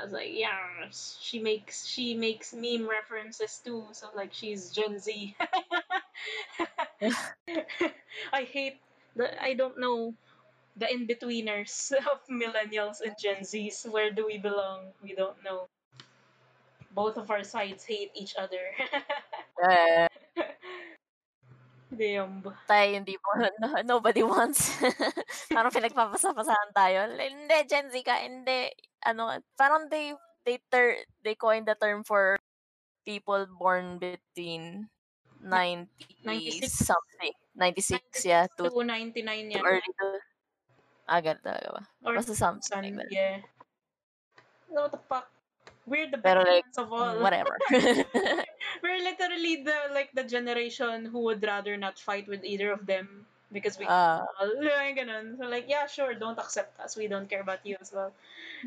I was like, yeah, she makes she makes meme references too, so like she's Gen Z. I hate the I don't know the in betweeners of millennials and Gen Zs. Where do we belong? We don't know. Both of our sides hate each other. Damn. tayo hindi mo, no- nobody wants. parang pinagpapasapasahan tayo. Hindi, Gen Z ka, hindi. Ano, parang they, they, ter, they coined the term for people born between 90 96. something. 96, yeah, to, 299 to yan. early to, ah, ganun talaga ba? Or Basta something Sun, like that. yeah. What the fuck? We're the Pero like, best of all. whatever. We're literally the like the generation who would rather not fight with either of them because we Ah, all ganun. So like, yeah, sure, don't accept us. We don't care about you as well.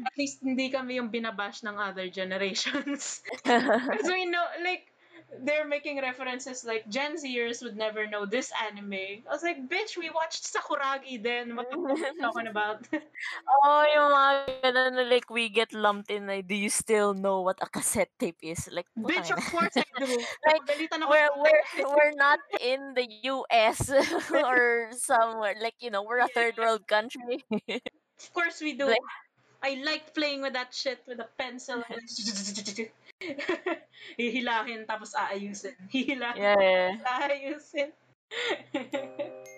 At least hindi kami yung binabash ng other generations. Because we know, like, they're making references like Gen Zers would never know this anime. I was like, bitch, we watched Sakuragi then. What are you talking about? oh, yung mga ganun na like we get lumped in like, do you still know what a cassette tape is? Like, bitch, of course I do. Like, we're we're we're not in the US or somewhere like you know we're a third world country. Of course we do. Like- I liked playing with that shit with a pencil. Hihilahin tapos aayusin. Hihilahin yeah. tapos aayusin.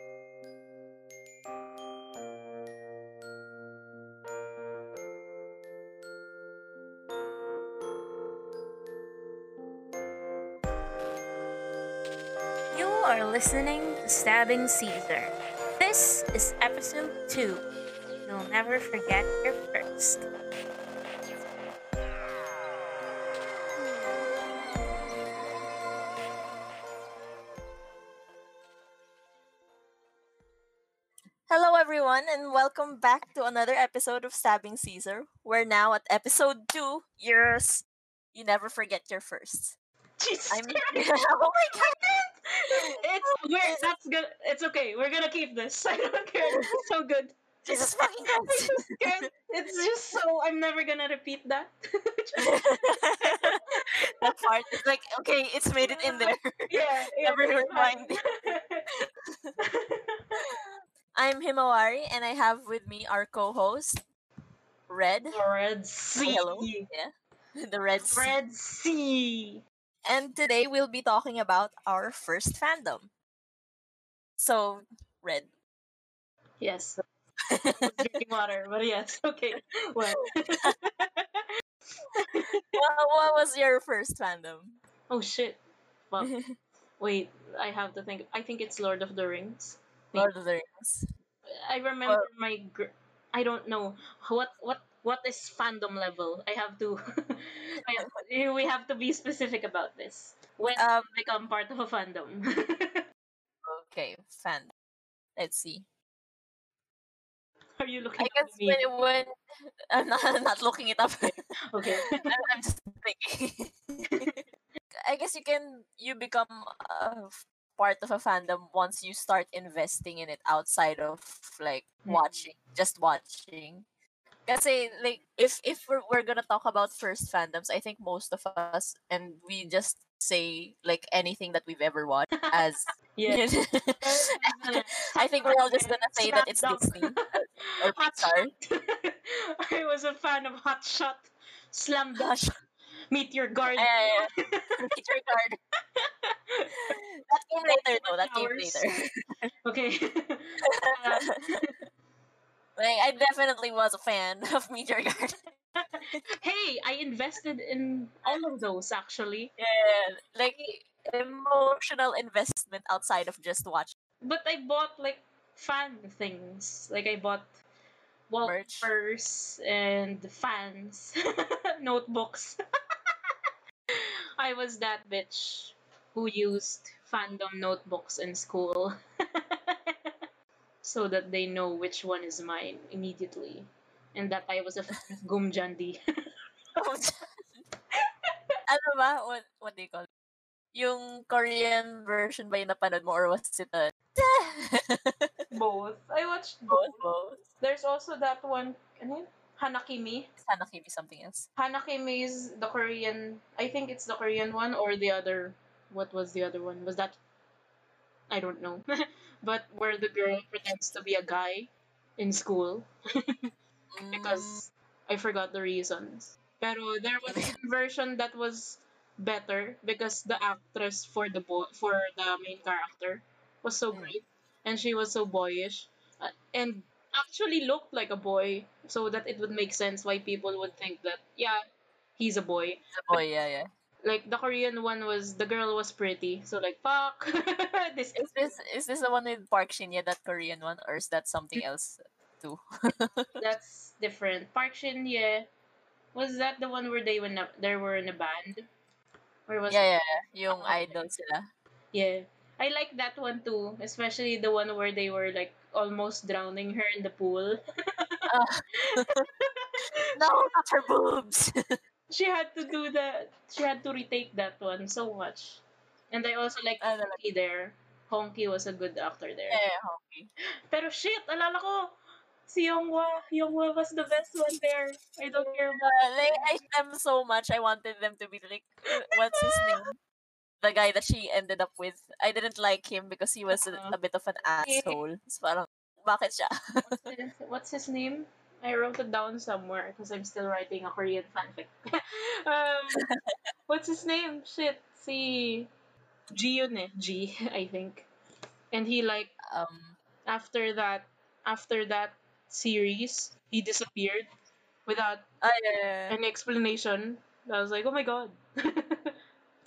You are listening to Stabbing Caesar. This is episode 2. You'll never forget your first. Welcome back to another episode of Stabbing Caesar. We're now at episode two. Yours. You never forget your first. Jesus I'm Christ. Oh, oh my god. It's oh we're that's good. It's okay. We're gonna keep this. I don't care. It's so good. Jesus fucking Christ. It's just so I'm never gonna repeat that. that part is like okay, it's made it in there. yeah. yeah Never rewind. I'm Himawari and I have with me our co-host Red. Red Sea. Oh, hello. Yeah. The Red Sea. Red Sea. And today we'll be talking about our first fandom. So, Red. Yes. Drinking water, but yes. Okay. Well. what, what was your first fandom? oh shit. Well, wait. I have to think. I think it's Lord of the Rings. Lord of the Rings. I remember my. Gr- I don't know what what what is fandom level. I have to. I have- we have to be specific about this. When Um, become part of a fandom. okay, fandom. Let's see. Are you looking I guess at me? when, when I'm not, I'm not looking it up. Okay. I'm, I'm just thinking. I guess you can you become a part of a fandom once you start investing in it outside of like Mm. watching, just watching. Kasi like if if we're, we're gonna talk about first fandoms, I think most of us and we just say like anything that we've ever watched as Yeah. I think we're all just gonna say that it's. Disney or Pixar. I was a fan of Hot Shot, Slam Dunk, Meet Your Guardian. meet your card. That came later though. That came later. okay. Uh, Like, I definitely was a fan of Meet Your Garden. hey, I invested in all of those actually, Yeah, like emotional investment outside of just watching. but I bought like fan things. Like I bought wallpapers and fans, notebooks. I was that bitch who used fandom notebooks in school. so that they know which one is mine immediately. And that I was a fan of Gumjandi. ano ba? What, what do you call it? Yung Korean version ba yung napanood mo or was it a... both. I watched both, both. both. There's also that one. Ano yun? Hanakimi. Hanakimi something else. Hanakimi is the Korean. I think it's the Korean one or the other. What was the other one? Was that? I don't know. but where the girl pretends to be a guy in school Mm, because I forgot the reasons. Pero there was a version that was better because the actress for the boy for the main character was so Mm. great and she was so boyish uh, and actually looked like a boy so that it would make sense why people would think that yeah he's a boy the boy, yeah, yeah. like the korean one was the girl was pretty so like fuck this Is this is this the one with Park Shin Hye, that Korean one, or is that something mm. else too? that's different park shin hye was that the one where they were in a, they were in a band or was yeah, yeah, yeah. Yung Oh, idol sila. Yeah. I like that one too, especially the one where they were like almost drowning her in the pool. No, not her boobs. she had to do that. She had to retake that one so much. And I also like lang. Honky there. Honky was a good actor there. yeah, okay. Pero shit, alala ko, si Yonghwa. Yonghwa was the best one there. I don't care about Uh, like, I them so much. I wanted them to be like, uh, what's his name? The guy that she ended up with. I didn't like him because he was a, Uh-huh. a bit of an asshole. So parang, bakit siya? what's his, what's his name? I wrote it down somewhere because I'm still writing a Korean fanfic. um, what's his name? Shit, si G yun eh. G, I think. And he like um, after that after that series, he disappeared without ah, yeah, yeah, yeah. any explanation. I was like, oh my god.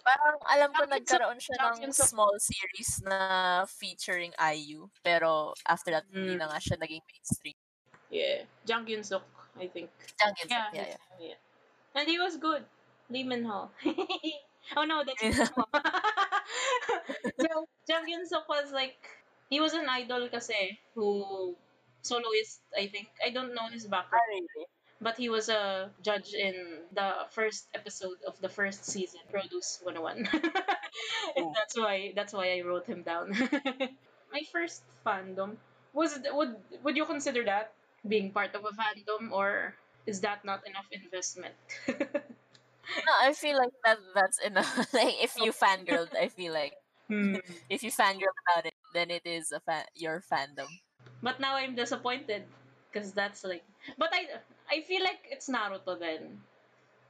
Parang alam ko nagkaroon siya ng small series na featuring IU. Pero after that, hindi Mm. na nga siya naging mainstream. yeah, Jang Hyun Suk, I think. Jang Hyun-suk, Yeah, yeah, yeah. yeah. And he was good. Lee Min Ho. oh no, that's Jang, Jang Hyun Suk was like he was an idol kasi who soloist, I think. I don't know his background, Ah, really? But he was a judge in the first episode of the first season, Produce 101. and Oh. that's why that's why I wrote him down. My first fandom was would would you consider that being part of a fandom or is that not enough investment? No, I feel like that that's enough. like if you fangirled, I feel like Hmm. if you fangirl about it, then it is a fa- your fandom. But now I'm disappointed because that's like. But I I feel like it's Naruto then.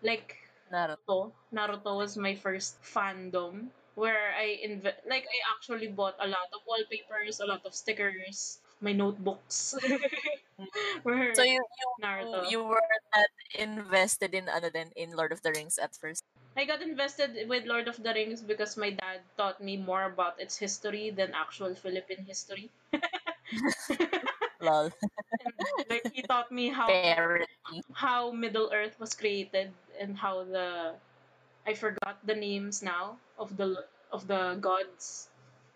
Like Naruto. Naruto, was my first fandom where I inv- like I actually bought a lot of wallpapers, a lot of stickers, my notebooks. where So you you Naruto. you were not invested in other than in Lord of the Rings at first. I got invested with Lord of the Rings because my dad taught me more about its history than actual Philippine history. Lol. like he taught me how Parody. how Middle Earth was created and how the I forgot the names now of the of the gods,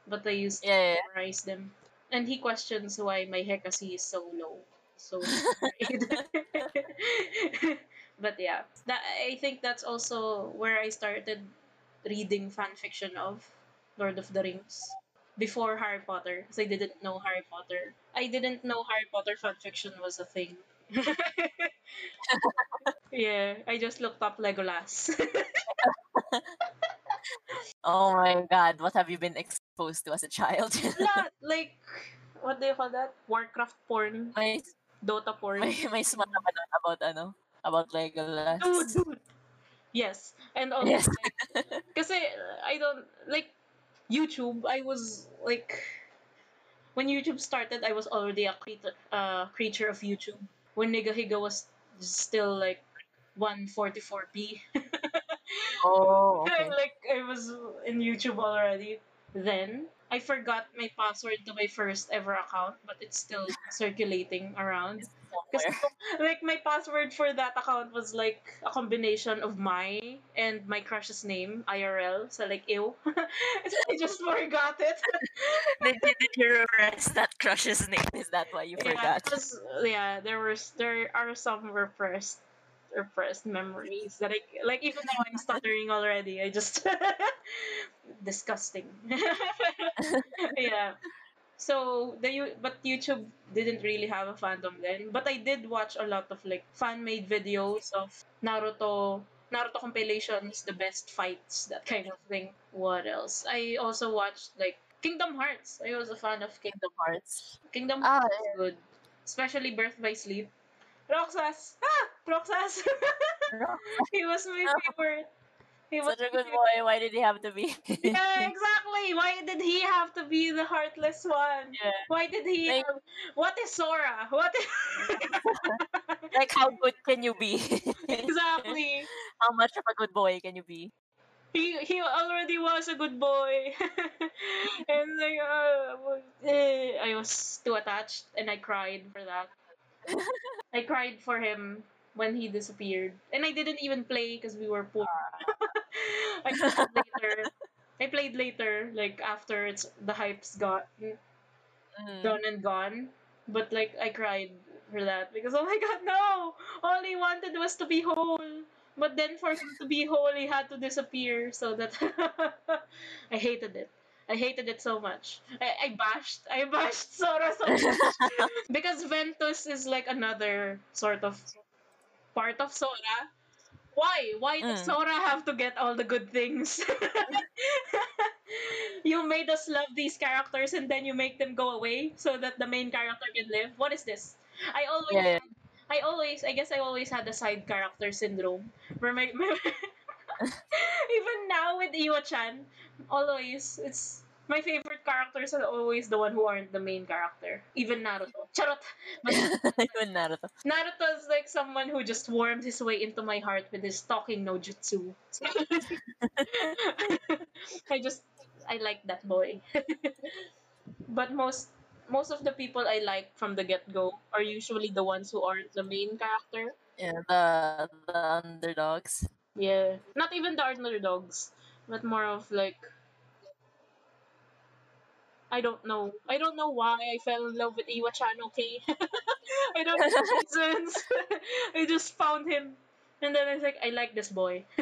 but I used to Yeah, yeah, yeah. memorize them. And he questions why my Hekasi is so low, so but yeah, that I think that's also where I started reading fan fiction of Lord of the Rings before Harry Potter because I didn't know Harry Potter. I didn't know Harry Potter fan fiction was a thing. yeah, I just looked up Legolas. Oh my god, what have you been exposed to as a child? Lot, like what do you call that? Warcraft porn, may Dota porn. may may smart ka about ano? About Legolas. Dude, dude. Yes, and also Yes. like, kasi I don't like YouTube. I was like when YouTube started, I was already a creator, uh, creature of YouTube. When Nigahiga was still like 144p. oh, okay. like I was in YouTube already. Then I forgot my password to my first ever account, but it's still circulating around. Somewhere. like my password for that account was like a combination of my and my crush's name IRL. So like ew. so I just forgot it. did, did, did you repress that crush's name? Is that why you yeah, forgot? was- yeah, there was there are some repressed repressed memories that I like even though I'm stuttering already. I just disgusting. yeah. So the you but YouTube didn't really have a fandom then. But I did watch a lot of like fan made videos of Naruto Naruto compilations, the best fights, that kind of thing. What else? I also watched like Kingdom Hearts. I was a fan of Kingdom Hearts. Kingdom Ah, Hearts is good. Especially Birth by Sleep. Roxas! Ah! Roxas! he was my favorite. He was Such a good boy. Why did he have to be? Yeah, exactly. Why did he have to be the heartless one? Yeah. Why did he Like- have... What is Sora? What is... like, how good can you be? exactly. how much of a good boy can you be? He he already was a good boy. and like uh, eh, I was too attached and I cried for that. I cried for him when he disappeared. And I didn't even play because we were poor. I played later. I played later, like after it's the hype's got Mm. done and gone. But like I cried for that because oh my god no! All he wanted was to be whole. But then for him to be whole he had to disappear so that I hated it. I hated it so much. I, I bashed I bashed Sora so much. because Ventus is like another sort of part of Sora. Why? Why does Mm. Sora have to get all the good things? you made us love these characters and then you make them go away so that the main character can live. What is this? I always Yeah, had- I always I guess I always had the side character syndrome where my, my even now with Iwa-chan, always it's my favorite characters are always the one who aren't the main character. Even Naruto. Charot. But Even Naruto. Naruto is like someone who just warmed his way into my heart with his talking no jutsu. I just I like that boy. but most most of the people I like from the get go are usually the ones who aren't the main character. Yeah, the the underdogs. Yeah. Not even the underdogs, but more of like I don't know. I don't know why I fell in love with Iwa-chan, okay? I don't know the reasons. I just found him. And then I was like, I like this boy.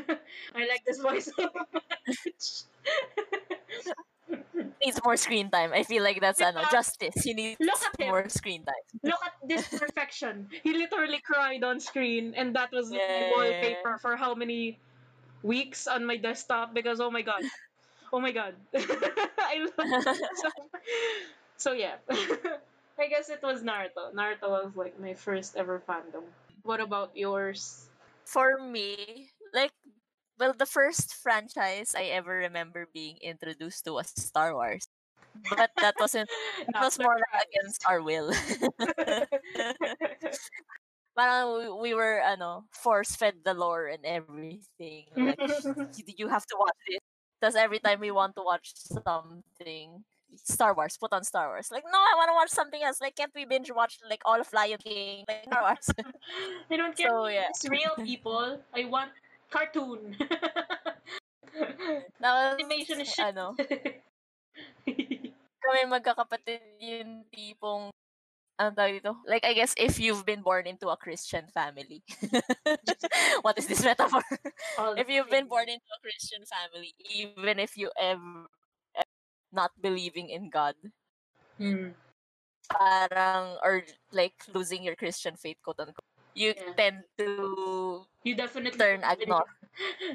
I like this boy so much. Needs more screen time. I feel like that's ano, justice. He needs Look at him. more screen time. Look at this perfection. He literally cried on screen, and that was my Yeah. wallpaper for how many weeks on my desktop because oh my god. Oh my god. I love so, so yeah. I guess it was Naruto. Naruto was like my first ever fandom. What about yours? For me, like, well, the first franchise I ever remember being introduced to was Star Wars. But that wasn't, it was more like against our will. Parang we, we were, ano, force-fed the lore and everything. Like, you, you have to watch this. Because every time we want to watch something, Star Wars, put on Star Wars. Like, no, I want to watch something else. Like, can't we binge watch like all of Lion King? Like, Star Wars. I don't care. So, yeah. It's real people. I want cartoon. Was, Animation is shit. ano, kami magkakapatid yung tipong, ano tawag dito? Like, I guess if you've been born into a Christian family. what is this metaphor? If you've been born into a Christian family, even if you ever not believing in God, Hmm. parang, or like losing your Christian faith, quote unquote, you Yeah. tend to You definitely turn agnostic.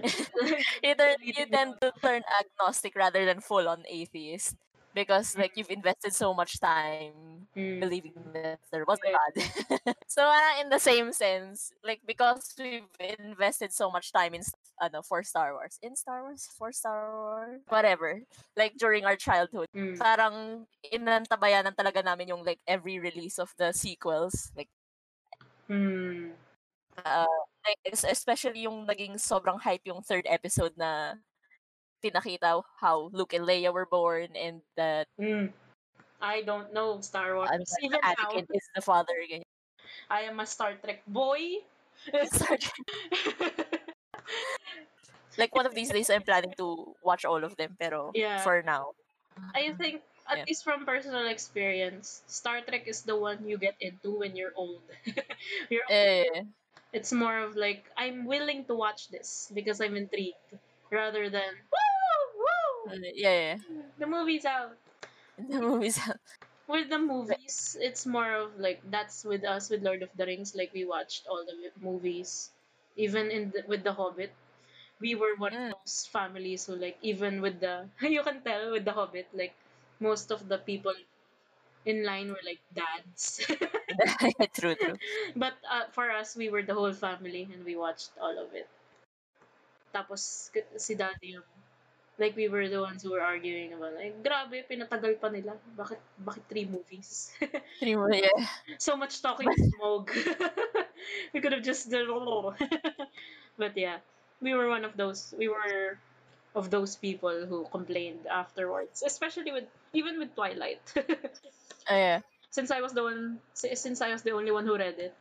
you, turn, you tend to turn agnostic rather than full on atheist because like you've invested so much time Hmm. believing that there was a Yeah. God. so parang in the same sense, like because we've invested so much time in ano for Star Wars, in Star Wars, for Star Wars, whatever, like during our childhood, Hmm. parang inantabayanan talaga namin yung like every release of the sequels, like Hmm. uh, like es- especially yung naging sobrang hype yung third episode na pinakita how Luke and Leia were born and that Hmm. I don't know Star Wars. ano, Even now, Anakin is the father. ganyan. I am a Star Trek boy. Star Trek. like one of these days I'm planning to watch all of them pero Yeah. for now I think, at Yeah. least from personal experience, Star Trek is the one you get into when you're old. you're eh it's more of like I'm willing to watch this because I'm intrigued rather than uh, yeah, yeah. the movie's out. the movies out. with the movies, it's more of like that's with us with Lord of the Rings. Like we watched all the movies, even in the, with the Hobbit. We were one Mm. of those families who like even with the you can tell with the Hobbit like most of the people in line were like dads. true, true. but uh, for us, we were the whole family and we watched all of it. Tapos si daddy yung like we were the ones who were arguing about like grabe pinatagal pa nila. Bakit bakit three movies? Three mo, yeah. so much talking smoke. We could have just done but yeah we were one of those we were of those people who complained afterwards especially with even with twilight. Oh, yeah. since i was the one since i was the only one who read it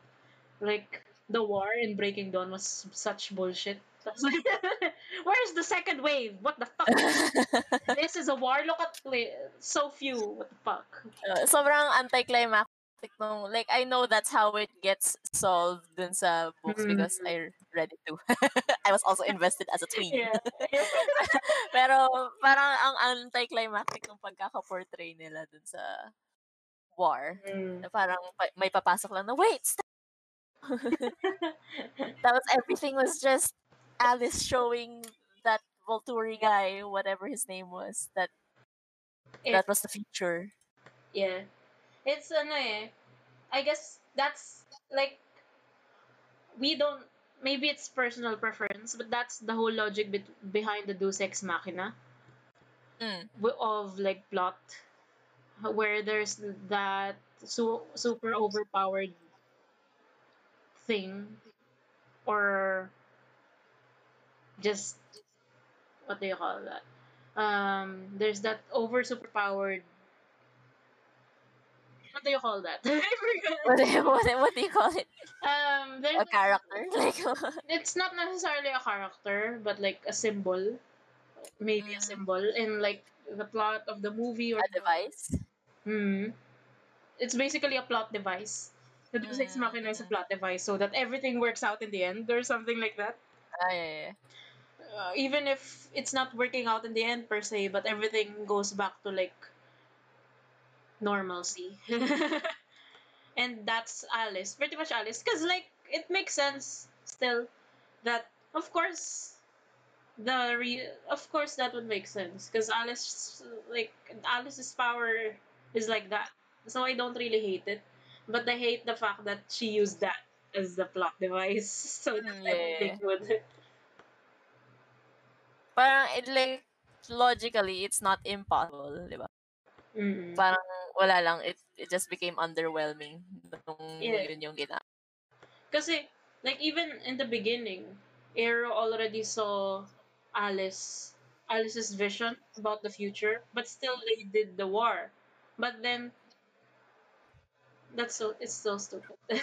like the war in breaking dawn was such bullshit where's the second wave what the fuck this is a war look at so few what the fuck Uh, sobrang anticlimactic nung, like, I know that's how it gets solved dun sa books because Mm. I read it too. I was also invested as a tween. yeah Pero parang ang anticlimactic ng pagkaka-portray nila dun sa war. Mm. Parang may papasok lang na, wait, stop! Tapos everything was just Alice showing that Volturi guy, whatever his name was, that It- that was the future. Yeah. It's ano eh. I guess that's like we don't maybe it's personal preference, but that's the whole logic bet behind the Deus Ex Machina Mm. of like plot where there's that su- super overpowered thing or just what do you call that? Um, there's that over superpowered. What do you call that? What, do you- what, what do you call it? um, there's A character? Like, it's not necessarily a character, but like a symbol, maybe a Mm. symbol in like the plot of the movie or a device? Hmm. It's basically a plot device. The Deus Ex Machina is a Mm. plot device so that everything works out in the end or something like that. Ah, yeah, yeah. Uh, even if it's not working out in the end per se, but everything goes back to like normalcy. and that's Alice, pretty much Alice, because like it makes sense still that of course the re- of course that would make sense. Because Alice like Alice's power is like that, so I don't really hate it, but I hate the fact that she used that as the plot device. So that Mm, yeah. everything would Parang, it, like, logically, it's not impossible, di ba? Mm. Parang, wala lang, it, it just became underwhelming nung Yeah. yun yung gina. Kasi, like, even in the beginning, Arrow already saw Alice, Alice's vision about the future, but still they did the war. But then, that's so, it's so stupid.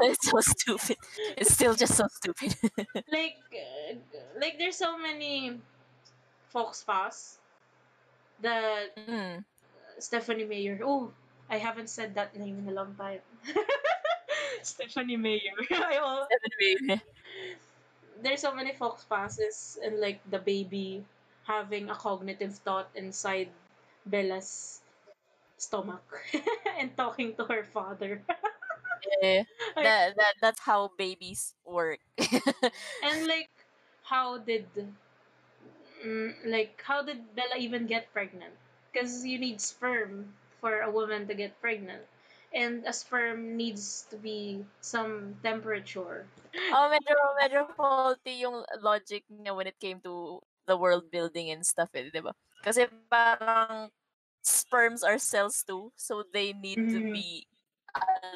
It's so stupid. It's still just so stupid. like, uh, like, there's so many Fox Pass that mm. Stephenie Meyer, oh, I haven't said that name in a long time. Stephenie Meyer. I there's so many fox passes and like the baby having a cognitive thought inside Bella's stomach and talking to her father. yeah, that, that, that's how babies work. and like how did mm, like how did Bella even get pregnant? Because you need sperm for a woman to get pregnant. And a sperm needs to be some temperature. oh, medyo, medyo faulty yung logic niya when it came to the world building and stuff, eh, di ba? Kasi parang sperms are cells too, so they need to Mhm. be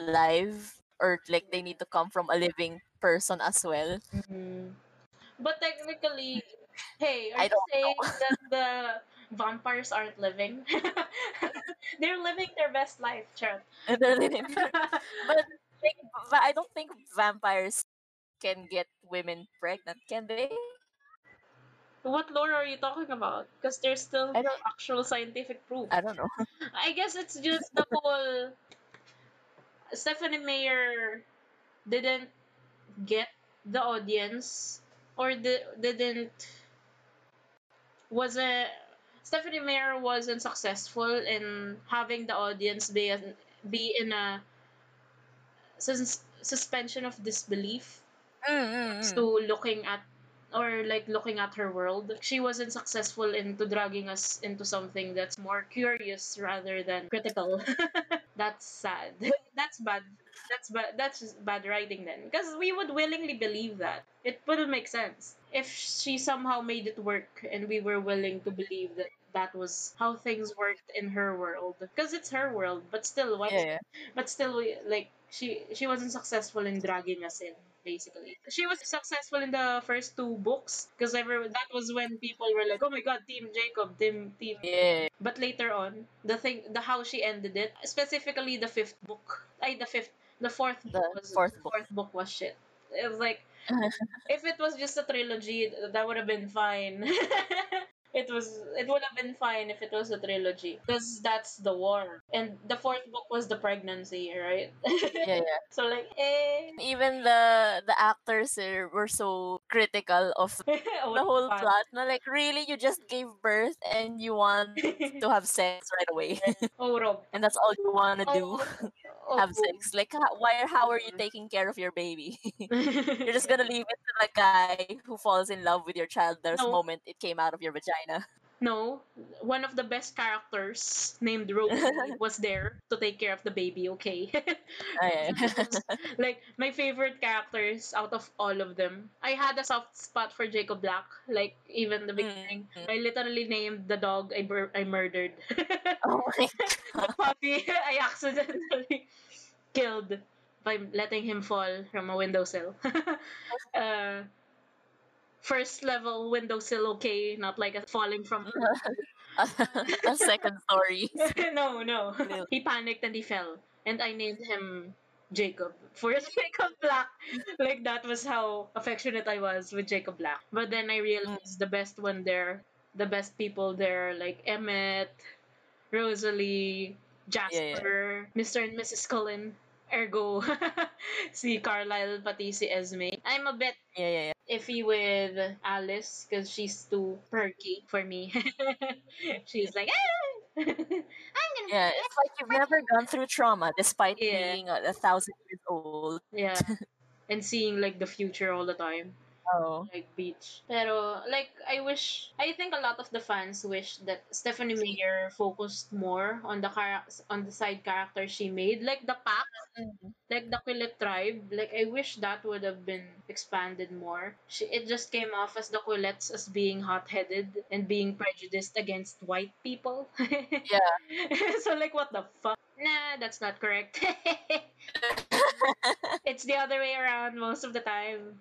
alive or like they need to come from a living person as well. Mm. But technically, hey, are I you saying that the vampires aren't living? They're living their best life, Chad. They're living- but like, but I don't think vampires can get women pregnant, can they? What lore are you talking about? Because there's still don't- actual scientific proof. I don't know. I guess it's just the whole Stephenie Meyer didn't get the audience or the, didn't wasn't Stephenie Meyer wasn't successful in having the audience be be in a sus- suspension of disbelief Mm, mm, mm. to looking at or like looking at her world. She wasn't successful into dragging us into something that's more curious rather than critical. that's sad. That's bad. That's bad. That's just bad writing then, because we would willingly believe that. It wouldn't make sense if she somehow made it work and we were willing to believe that that was how things worked in her world because it's her world but still why Yeah, yeah. but still we like she she wasn't successful in dragging us in basically she was successful in the first two books because that was when people were like oh my god team jacob team team Yeah. but later on the thing the how she ended it specifically the fifth book I the fifth the fourth The book was fourth book. fourth book was shit it was like if it was just a trilogy that would have been fine it was it would have been fine if it was a trilogy because that's the war and the fourth book was the pregnancy right Yeah, yeah. so like eh Even the the actors were so critical of oh, the whole fun. plot. No, like really, you just gave birth and you want to have sex right away, oh rob and that's all you want to do. Oh, have sex. Like, why? How are you uh-huh. taking care of your baby? You're just gonna leave it to the guy who falls in love with your child the No. moment it came out of your vagina. No, one of the best characters named Rosie was there to take care of the baby, okay? Ay, like my favorite characters out of all of them. I had a soft spot for Jacob Black, like even the beginning. Mm, I literally named the dog I bur- I murdered. oh my the puppy I accidentally killed by letting him fall from a windowsill. uh, first level windowsill, okay, not like a falling from a second story. no, no. He panicked and he fell. And I named him Jacob for Jacob Black. like that was how affectionate I was with Jacob Black. But then I realized the best one there, the best people there, like Emmett, Rosalie, Jasper, Mr. and Mrs. Cullen. Ergo, si Carlisle, pati si Esme. I'm a bit Yeah, yeah, yeah. iffy with Alice because she's too perky for me. she's like, ah! I'm gonna Yeah, it's like you've never gone through trauma despite Yeah. being a, a thousand years old. yeah, and seeing like the future all the time, Oh. like beach. Pero like I wish, I think a lot of the fans wish that Stephenie Meyer focused more on the chara- on the side characters she made, like the pack, mm-hmm. like the Quileute tribe. Like I wish that would have been expanded more. She, it just came off as the Quileutes as being hot-headed and being prejudiced against white people. Yeah. so like what the fuck? Nah, that's not correct. it's the other way around most of the time.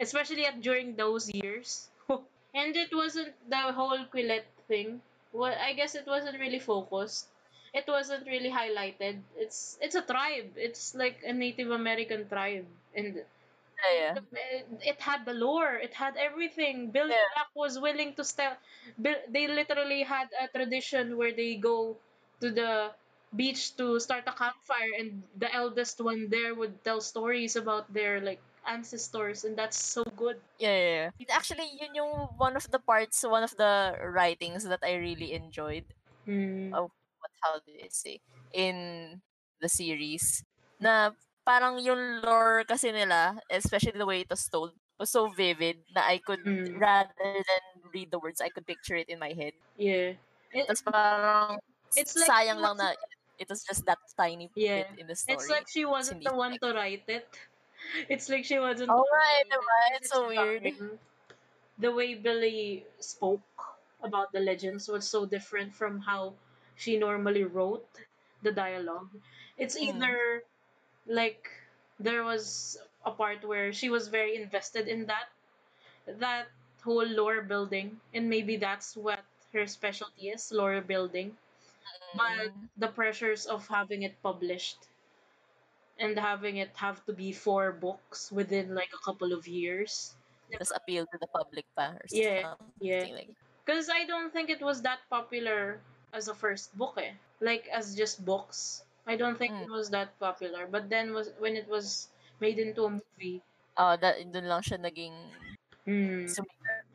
Especially at during those years. and it wasn't the whole Quileute thing. Well, I guess it wasn't really focused. It wasn't really highlighted. It's it's a tribe. It's like a Native American tribe, and yeah, yeah. it had the lore. It had everything. Bill Yeah. Black was willing to step. Bill, they literally had a tradition where they go to the beach to start a campfire, and the eldest one there would tell stories about their like ancestors, and that's so good. Yeah, yeah, yeah. Actually, yun yung one of the parts, one of the writings that I really enjoyed. Hmm. Oh. What how did it say in the series? Na parang yung lore kasi nila, especially the way it was told, was so vivid na I could Mm. rather than read the words, I could picture it in my head. Yeah. It, Tapos parang It's like sayang lang na it was just that tiny Yeah. bit in the story. it's like she wasn't the one to write it. It's like she wasn't. Oh, the right, diba? It's so weird. The way Billy spoke about the legends was so different from how she normally wrote the dialogue. It's Mm. either like there was a part where she was very invested in that that whole lore building and maybe that's what her specialty is lore building but Mm. the pressures of having it published and having it have to be four books within like a couple of years Tapos appeal to the public pa or Yeah, something yeah. like because i don't think it was that popular as a first book eh. like as just books i don't think Mm. it was that popular but then was when it was made into a movie Oh, that dun lang siya naging hmm.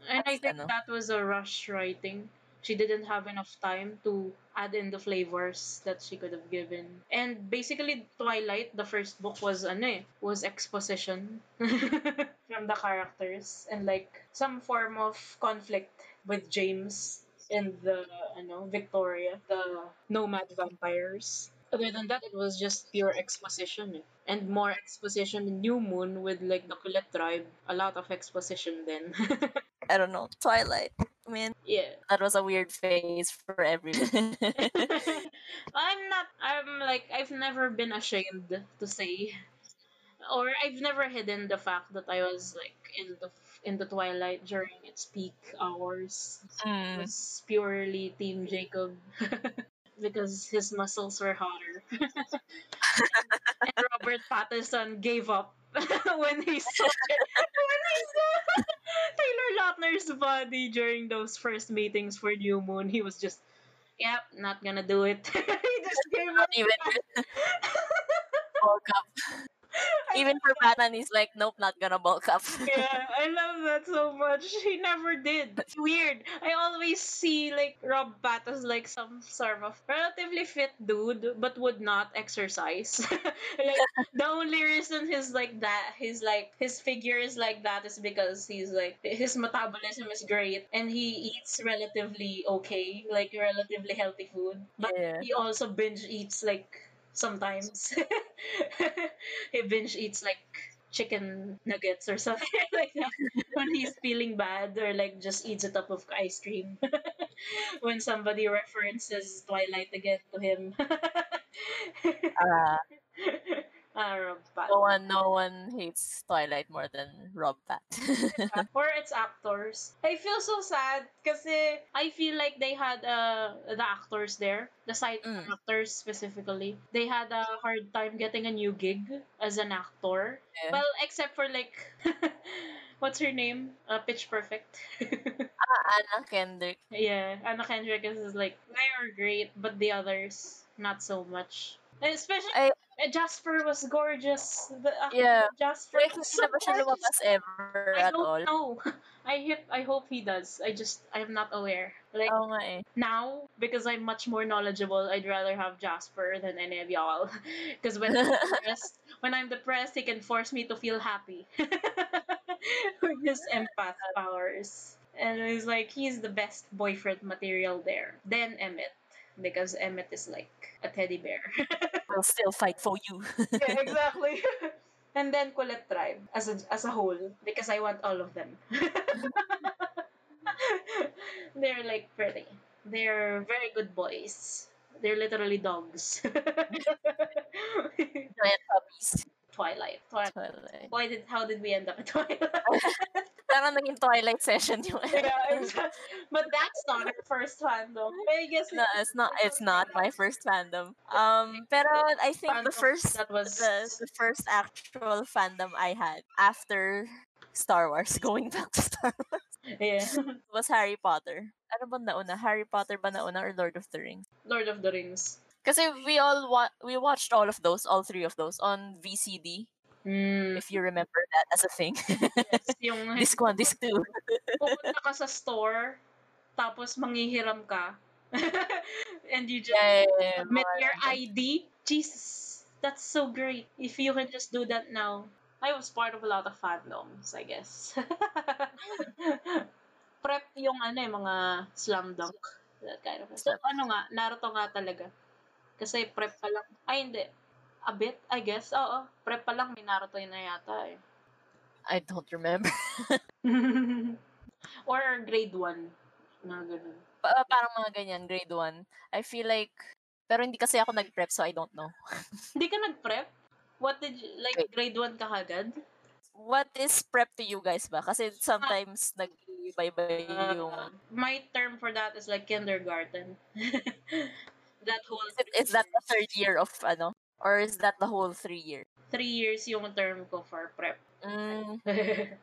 and i think ano. that was a rush writing she didn't have enough time to add in the flavors that she could have given. And basically, Twilight, the first book was ano eh, was exposition from the characters and like some form of conflict with James and the ano Victoria, the nomad vampires. Other than that, it was just pure exposition. eh. And more exposition in New Moon with like the Quileute tribe. A lot of exposition then. I don't know. Twilight. Mean, yeah. that was a weird phase for everyone. I'm not I'm like I've never been ashamed to say or I've never hidden the fact that I was like in the in the twilight during its peak hours. It Mm. was purely Team Jacob because his muscles were hotter. and Robert Pattinson gave up when he saw when he saw Taylor Lautner's body during those first meetings for New Moon. He was just, yep, not gonna do it. he just gave up. Even bulk up. Even for Batman, he's like, nope, not gonna bulk up. yeah, I love that so much. He never did. It's weird. I always see like Rob Pat as like some sort of relatively fit dude, but would not exercise. like the only reason he's like that, he's like his figure is like that is because he's like his metabolism is great and he eats relatively okay, like relatively healthy food. But Yeah. he also binge eats like sometimes. he binge eats like chicken nuggets or something like that when he's feeling bad or like just eats a cup of ice cream when somebody references Twilight again to him. Uh, Ah, Rob Pat. no one, no one hates Twilight more than Rob Pat. or its actors. I feel so sad kasi I feel like they had uh, the actors there, the side Mm. actors specifically. They had a hard time getting a new gig as an actor. Yeah. Well, except for like what's her name? Uh, Pitch Perfect. Ah, Anna Kendrick. yeah, Anna Kendrick is like they are great, but the others not so much. And especially I- uh, Jasper was gorgeous. The actor Yeah. Jasper Wait, was so na ba siya gorgeous. lumabas ever I at don't all? know. I hope I hope he does. I just I'm not aware. Like nga eh. now because I'm much more knowledgeable, I'd rather have Jasper than any of y'all. Because when I'm depressed, when I'm depressed, he can force me to feel happy with his empath powers. And it's like he's the best boyfriend material there. Then Emmett, because Emmett is like a teddy bear. We'll still fight for you. yeah, exactly. and then Quileute Tribe as a as a whole because I want all of them. They're like pretty. They're very good boys. They're literally dogs. Giant puppies. Twilight. Twilight. Twilight. Why did how did we end up at Twilight? Parang naging Twilight session yung yeah, but that's not our first fandom. I guess No, it's not. It's not my first fandom. Um, pero I think the first, that was the, the first actual fandom I had after Star Wars, going back to Star Wars, yeah. was Harry Potter. Ano ba nauna? Harry Potter ba nauna or Lord of the Rings? Lord of the Rings. Kasi we all wa- we watched all of those, all three of those on VCD. Mm. If you remember that as a thing. Yes, yung disc one, disc two. pupunta ka sa store, tapos manghihiram ka. and you just Yeah, yeah, yeah, submit mga- your ID. Jesus, that's so great. If you can just do that now. I was part of a lot of fandoms, I guess. Prep yung ano yung mga slam dunk. That kind of So, ano nga, Naruto nga talaga. Kasi prep pa lang. Ay, hindi. A bit, I guess. Oo, prep pa lang, may Naruto yun na yata eh. I don't remember. Or grade 1. Mga ganun. Pa- parang mga ganyan, grade 1. I feel like, pero hindi kasi ako nag-prep, so I don't know. Hindi ka nag-prep? What did you, like, Wait. grade 1 ka kagad? What is prep to you guys ba? Kasi sometimes nag-iba-iba yung... Uh, my term for that is like kindergarten. that whole Is, it, is that the third year of ano? Or is that the whole three year? three years yung term ko for prep. Mm,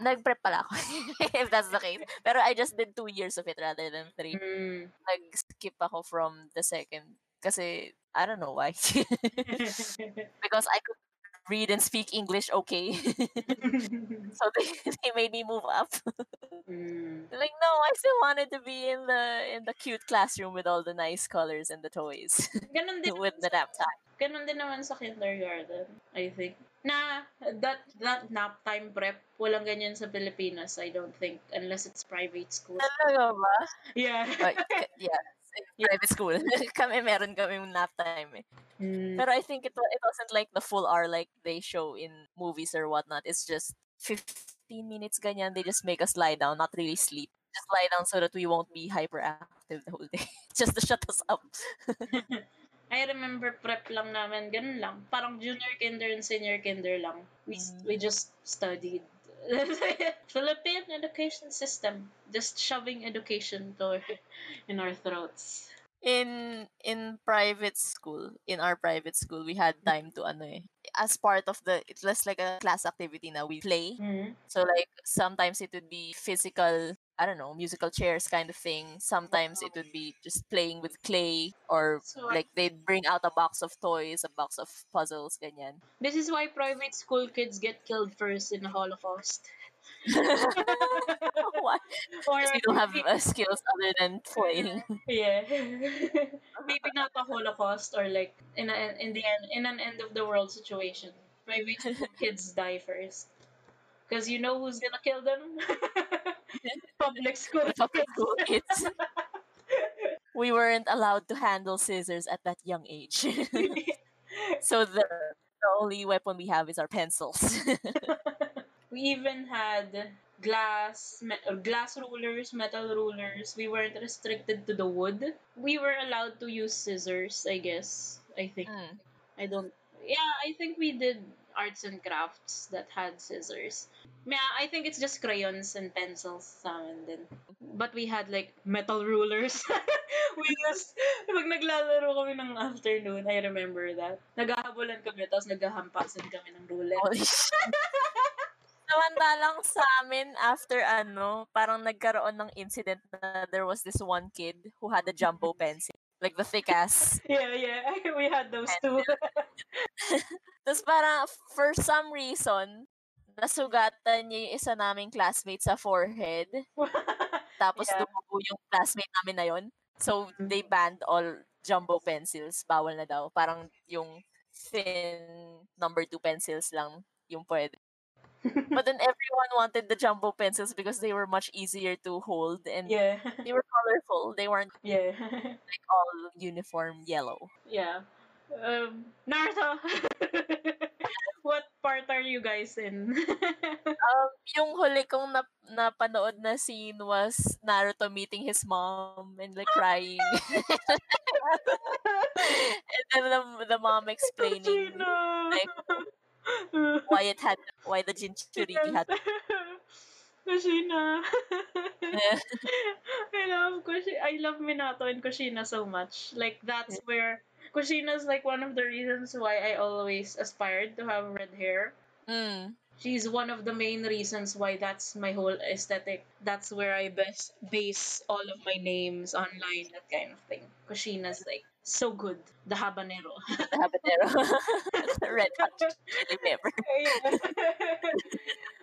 nag-prep pala ako. if that's the case. Pero I just did two years of it rather than three. mm. Nag-skip ako from the second. Kasi, I don't know why. because I could read and speak English okay. so they, they made me move up. Mm. like no, I still wanted to be in the in the cute classroom with all the nice colors and the toys Ganon din with the nap time. ganon din naman sa kindergarten, I think. Na, that, that nap time prep, walang ganyan sa Pilipinas, I don't think, unless it's private school. Talaga ba? Yeah. But, yeah, Yeah. private school. kami meron kami nap time eh. Mm. Pero I think it it wasn't like the full hour like they show in movies or whatnot. It's just 15 minutes ganyan. They just make us lie down, not really sleep. Just lie down so that we won't be hyperactive the whole day. just to shut us up. I remember prep lang namin, ganun lang. Parang junior kinder and senior kinder lang. We, Mm. we just studied. Philippine education system. Just shoving education to in our throats. In in private school, in our private school, we had time to ano eh. As part of the it was like a class activity na we play. Mm. So like sometimes it would be physical, I don't know, musical chairs kind of thing. Sometimes it would be just playing with clay or So, like they'd bring out a box of toys, a box of puzzles, ganyan. this is why private school kids get killed first in the Holocaust. Why? Or Because we don't have uh, skills other than playing. Yeah. Maybe not a Holocaust or like in a, in the end in an end of the world situation. Private school kids die first. Because you know who's gonna kill them? Public school Public school kids. We weren't allowed to handle scissors at that young age. so the, the only weapon we have is our pencils. we even had glass me- or glass rulers, metal rulers. We weren't restricted to the wood. We were allowed to use scissors, I guess. I think. Mm. I don't. Yeah, I think we did arts and crafts that had scissors. Yeah, I think it's just crayons and pencils sa amin din. But we had like metal rulers. we used, pag naglalaro kami ng afternoon, I remember that. Naghahabulan kami, tapos naghahampasan kami ng ruler. Shit. Samantalang sa amin, after ano, parang nagkaroon ng incident na there was this one kid who had a jumbo pencil. Like the thick ass. Yeah, yeah. We had those too. Tapos parang, for some reason, nasugatan niya yung isa naming classmate sa forehead. Tapos Yeah. dumugo yung classmate namin na yon. So, Mm. they banned all jumbo pencils. Bawal na daw. Parang yung thin number two pencils lang yung pwede. But then everyone wanted the jumbo pencils because they were much easier to hold and yeah. they were colorful. They weren't Yeah. like all uniform yellow. yeah. Um, Naruto! what part are you guys in? Um, yung huli kong nap- napanood na scene was Naruto meeting his mom and like crying. and then the, the mom explaining like, why it had why the Jinchuriki had Kushina. I love Kushina. I love Minato and Kushina so much. Like that's where Kushina's like one of the reasons why I always aspired to have red hair. mm, She's one of the main reasons why that's my whole aesthetic. That's where I best base all of my names online, that kind of thing. Kushina's like so good. The habanero. the habanero. red hot chili pepper.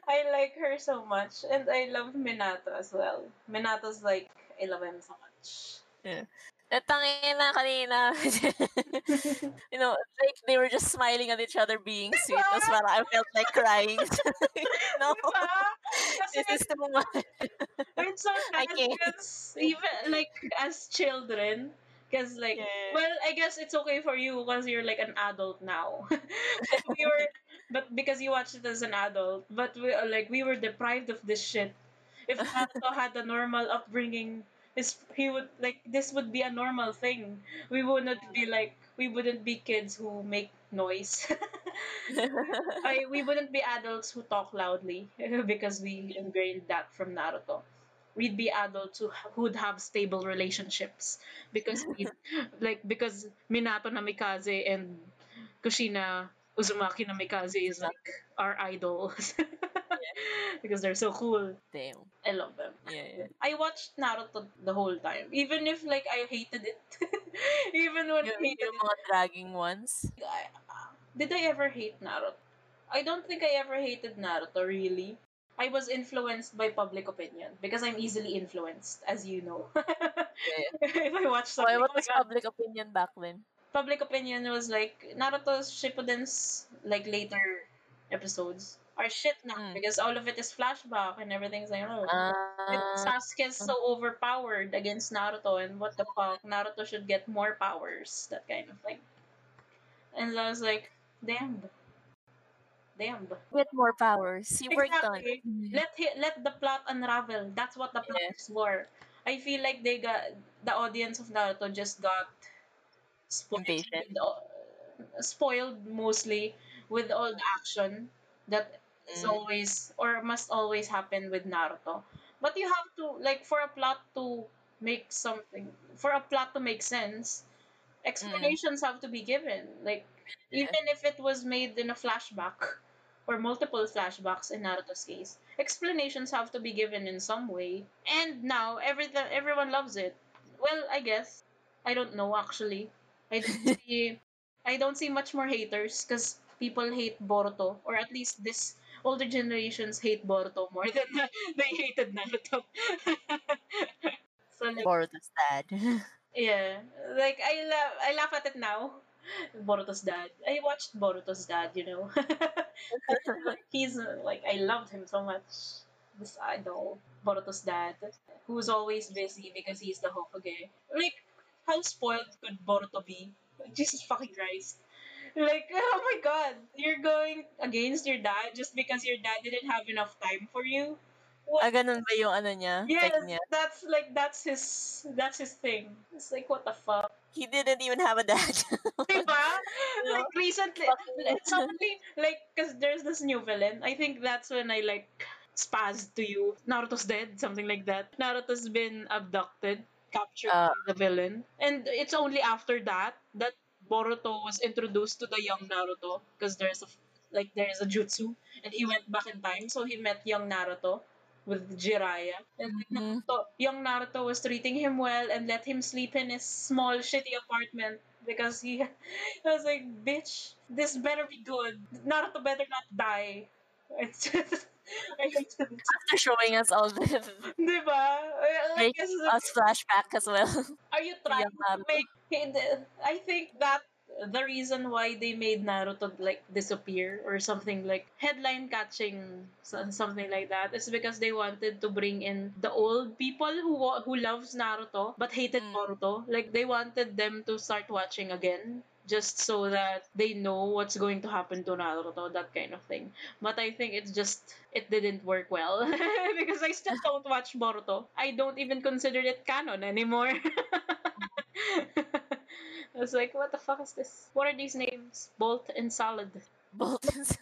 I like her so much, and I love Minato as well. Minato's like I love him so much. Natangin na kanina. you know, like they were just smiling at each other being sweet. Tapos parang I felt like crying. no, Diba? Kasi this is too much. it's so I sad because even like as children, because like Yeah. well, I guess it's okay for you because you're like an adult now. we were, but because you watched it as an adult, but we like we were deprived of this shit. If Naruto had a normal upbringing, this he would like this would be a normal thing. We wouldn't be like we wouldn't be kids who make noise. I we wouldn't be adults who talk loudly because we ingrained that from Naruto. We'd be adults who who'd have stable relationships because we like because Minato Namikaze and Kushina Uzumaki Namikaze is like our idols. because they're so cool. Damn. I love them. Yeah, yeah. I watched Naruto the whole time, even if like I hated it. even when I Yung, hated yung mga dragging ones. I, did I ever hate Naruto? I don't think I ever hated Naruto really. I was influenced by public opinion because I'm easily influenced, as you know. if I watch Why, something, what oh was God. public opinion back then? public opinion was like Naruto's Shippuden's like later episodes are shit now Mm. because all of it is flashback and everything's like oh. Ah, Sasuke's so overpowered against Naruto, and what the fuck? Naruto should get more powers, that kind of thing. And I was like, damn, damn. With more powers. You worked on Exactly. it. Let hi- let the plot unravel. That's what the plot Yeah. is for. I feel like they got the audience of Naruto just got spoiled, Impatient. with all- spoiled mostly with all the action that is Mm. always or must always happen with Naruto. But you have to like for a plot to make something for a plot to make sense, explanations have to be given. Like Yeah. even if it was made in a flashback or multiple flashbacks in Naruto's case, explanations have to be given in some way. And now everything everyone loves it. Well, I guess I don't know actually. I don't see I don't see much more haters because people hate Boruto or at least this older generations hate Boruto more than they hated Naruto. so like Boruto's dad. yeah, like I laugh I laugh at it now. Boruto's dad. I watched Boruto's dad, you know. He's uh, like I loved him so much. This idol, Boruto's dad, who's always busy because he's the Hokage. Like, how spoiled could Boruto be? Jesus fucking Christ. Like, oh my god, you're going against your dad just because your dad didn't have enough time for you? ah, ganun ba yung ano niya? Yes, niya? that's like that's his that's his thing. It's like what the fuck. He didn't even have a dad. Diba? No. Like recently, suddenly, like, cause there's this new villain. I think that's when I like spazzed to you. Naruto's dead, something like that. Naruto's been abducted, captured Ah. by the villain, and it's only after that that Boruto was introduced to the young Naruto, because there's a like there's a jutsu, and he went back in time, so he met young Naruto with Jiraiya, and like, Mhm. Naruto, young Naruto was treating him well and let him sleep in his small shitty apartment because he I was like, bitch, this better be good. Naruto better not die. It's just, I hate it. After showing us all the Diba? Make us flashback as well. are you trying young to make I think that the reason why they made Naruto like disappear or something like headline catching something like that is because they wanted to bring in the old people who who loves Naruto but hated Mm. Boruto like they wanted them to start watching again just so that they know what's going to happen to Naruto that kind of thing but I think it's just it didn't work well because I still don't watch Boruto I don't even consider it canon anymore I was like, what the fuck is this? What are these names? Bolt and Solid. Bolton's.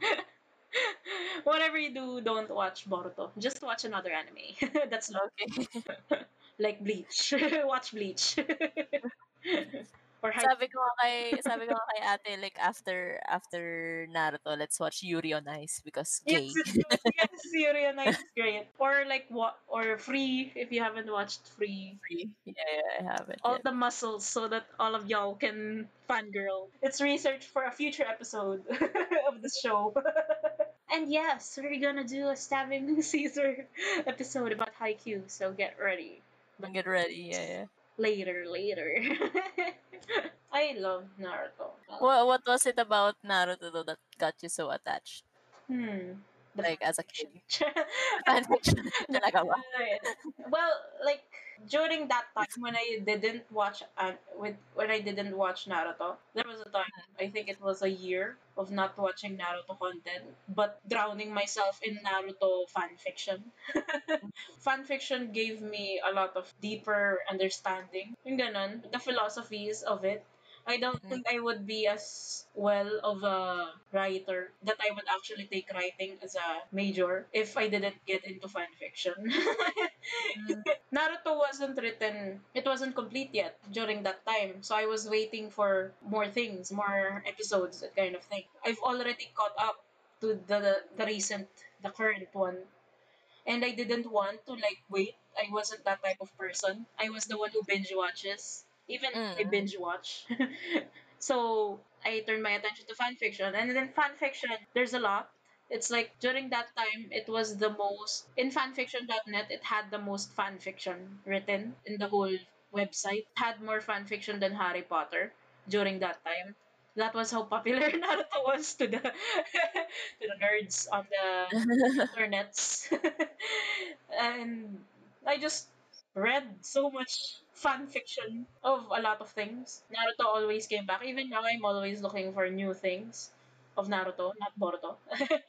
Whatever you do, don't watch Boruto. Just watch another anime. That's not Okay. like Bleach. watch Bleach. Or High sabi ko kay, sabi ko kay ate, like, after, after Naruto, let's watch Yuri on Ice because gay. Yes, yes, Yuri on Ice is great. Or like what? Or Free if you haven't watched Free. Yeah, yeah, I haven't. All yet. the muscles so that all of y'all can fangirl. It's research for a future episode of the show. and yes, we're gonna do a stabbing Caesar episode about Haikyuu, so get ready. Get ready, yeah, yeah. Later, later. I love Naruto. What, what was it about Naruto though that got you so attached? Hmm. Like, as a kid? fanfiction. Fanfiction talaga ba? well, like during that time when I didn't watch uh, with when I didn't watch Naruto, there was a time I think it was a year of not watching Naruto content, but drowning myself in Naruto fanfiction. fanfiction gave me a lot of deeper understanding. Yung ganon, the philosophies of it. I don't Mm. think I would be as well of a writer that I would actually take writing as a major if I didn't get into fan fanfiction. Naruto wasn't written, it wasn't complete yet during that time. So I was waiting for more things, more episodes, that kind of thing. I've already caught up to the the recent, the current one. And I didn't want to like wait. I wasn't that type of person. I was the one who binge watches. Even if I Mm. binge watch. So I turned my attention to fan fiction, and then fan fiction, there's a lot. It's like during that time, it was the most in fanfiction.net. It had the most fan fiction written in the whole website. It had more fan fiction than Harry Potter during that time. That was how popular Naruto was to the to the nerds on the internets. and I just read so much fan fiction of a lot of things. Naruto always came back. Even now, I'm always looking for new things of Naruto, not Boruto.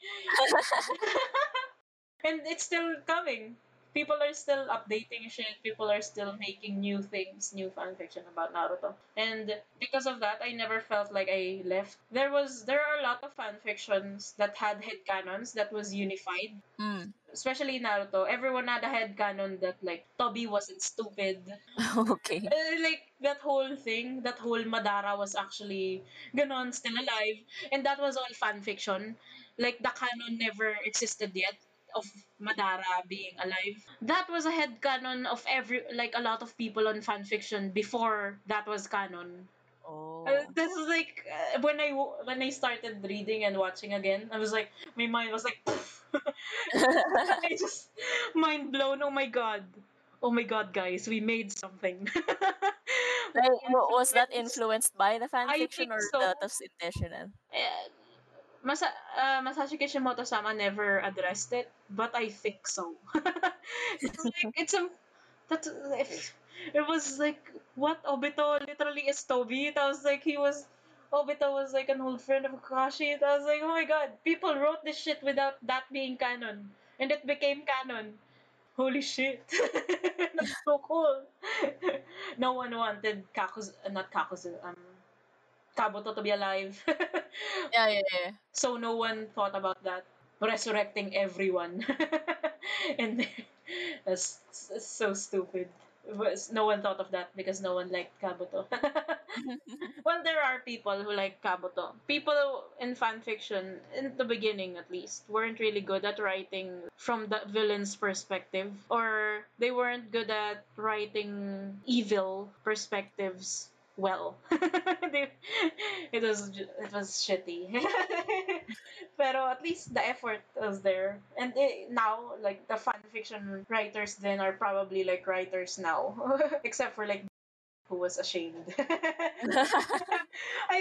and it's still coming. People are still updating shit. People are still making new things, new fan fiction about Naruto. And because of that, I never felt like I left. There was there are a lot of fanfictions that had head canons that was unified Mm. especially Naruto, everyone had a head canon that like Tobi wasn't stupid. okay. Uh, like that whole thing, that whole Madara was actually ganon still alive, and that was all fanfiction. Like the canon never existed yet of Madara being alive. That was a head canon of every like a lot of people on fanfiction before that was canon. Oh. Uh, this is like uh, when I when I started reading and watching again, I was like my mind was like I just mind blown. Oh my god. Oh my god, guys, we made something. like, was that influenced by the fan I fiction think or so. that was intentional? Eh, Masa uh, Masashi Kishimoto-sama never addressed it, but I think so. it's like it's a that it was like what Obito literally is Tobi. That was like he was Obito was like an old friend of Kakashi. That was like oh my god, people wrote this shit without that being canon, and it became canon. Holy shit, that's so cool. no one wanted Kakuzu, uh, not Kakuzu, um, Kabuto to be alive. Yeah, yeah, yeah. So no one thought about that. Resurrecting everyone. and that's, that's so stupid. No one thought of that because no one liked Kabuto. well, there are people who like Kabuto. People in fan fiction, in the beginning at least, weren't really good at writing from the villain's perspective, or they weren't good at writing evil perspectives well. They- it was ju- it was shitty. Pero at least the effort was there. And eh, now, like, the fan fiction writers then are probably like writers now. Except for like who was ashamed. I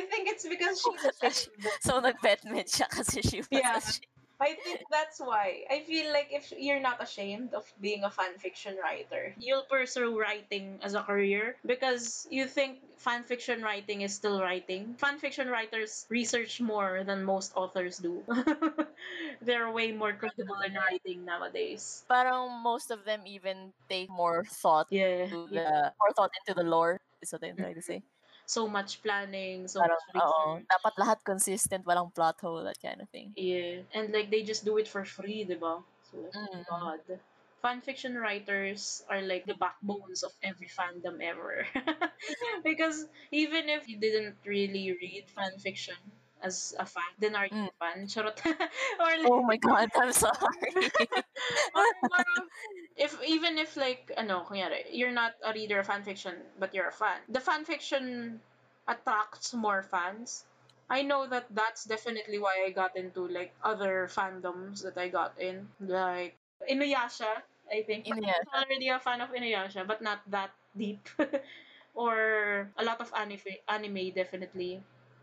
think it's because she's ashamed. so nag-vetmed siya kasi she was Yeah. ashamed. I think that's why. I feel like if you're not ashamed of being a fan fiction writer, you'll pursue writing as a career because you think fan fiction writing is still writing. Fan fiction writers research more than most authors do. They're way more credible in writing nowadays. Parang most of them even take more thought Yeah. yeah. the more thought into the lore is what I'm trying to say. So much planning, so Parang, much oo, research. dapat lahat consistent, walang plot hole, that kind of thing. Yeah. And like they just do it for free, diba? So like, oh Mm. God. Fanfiction writers are like the backbones of every fandom ever. because even if you didn't really read fanfiction as a fan, then are you Mm. a fan? Charot. or like, Oh my god, I'm sorry. or more of- if even if like ano kunyari, you're not a reader of fan fiction, but you're a fan the fan fiction attracts more fans i know that that's definitely why i got into like other fandoms that i got in like inuyasha i think Inuyasha. i'm already a fan of inuyasha but not that deep or a lot of anime anime definitely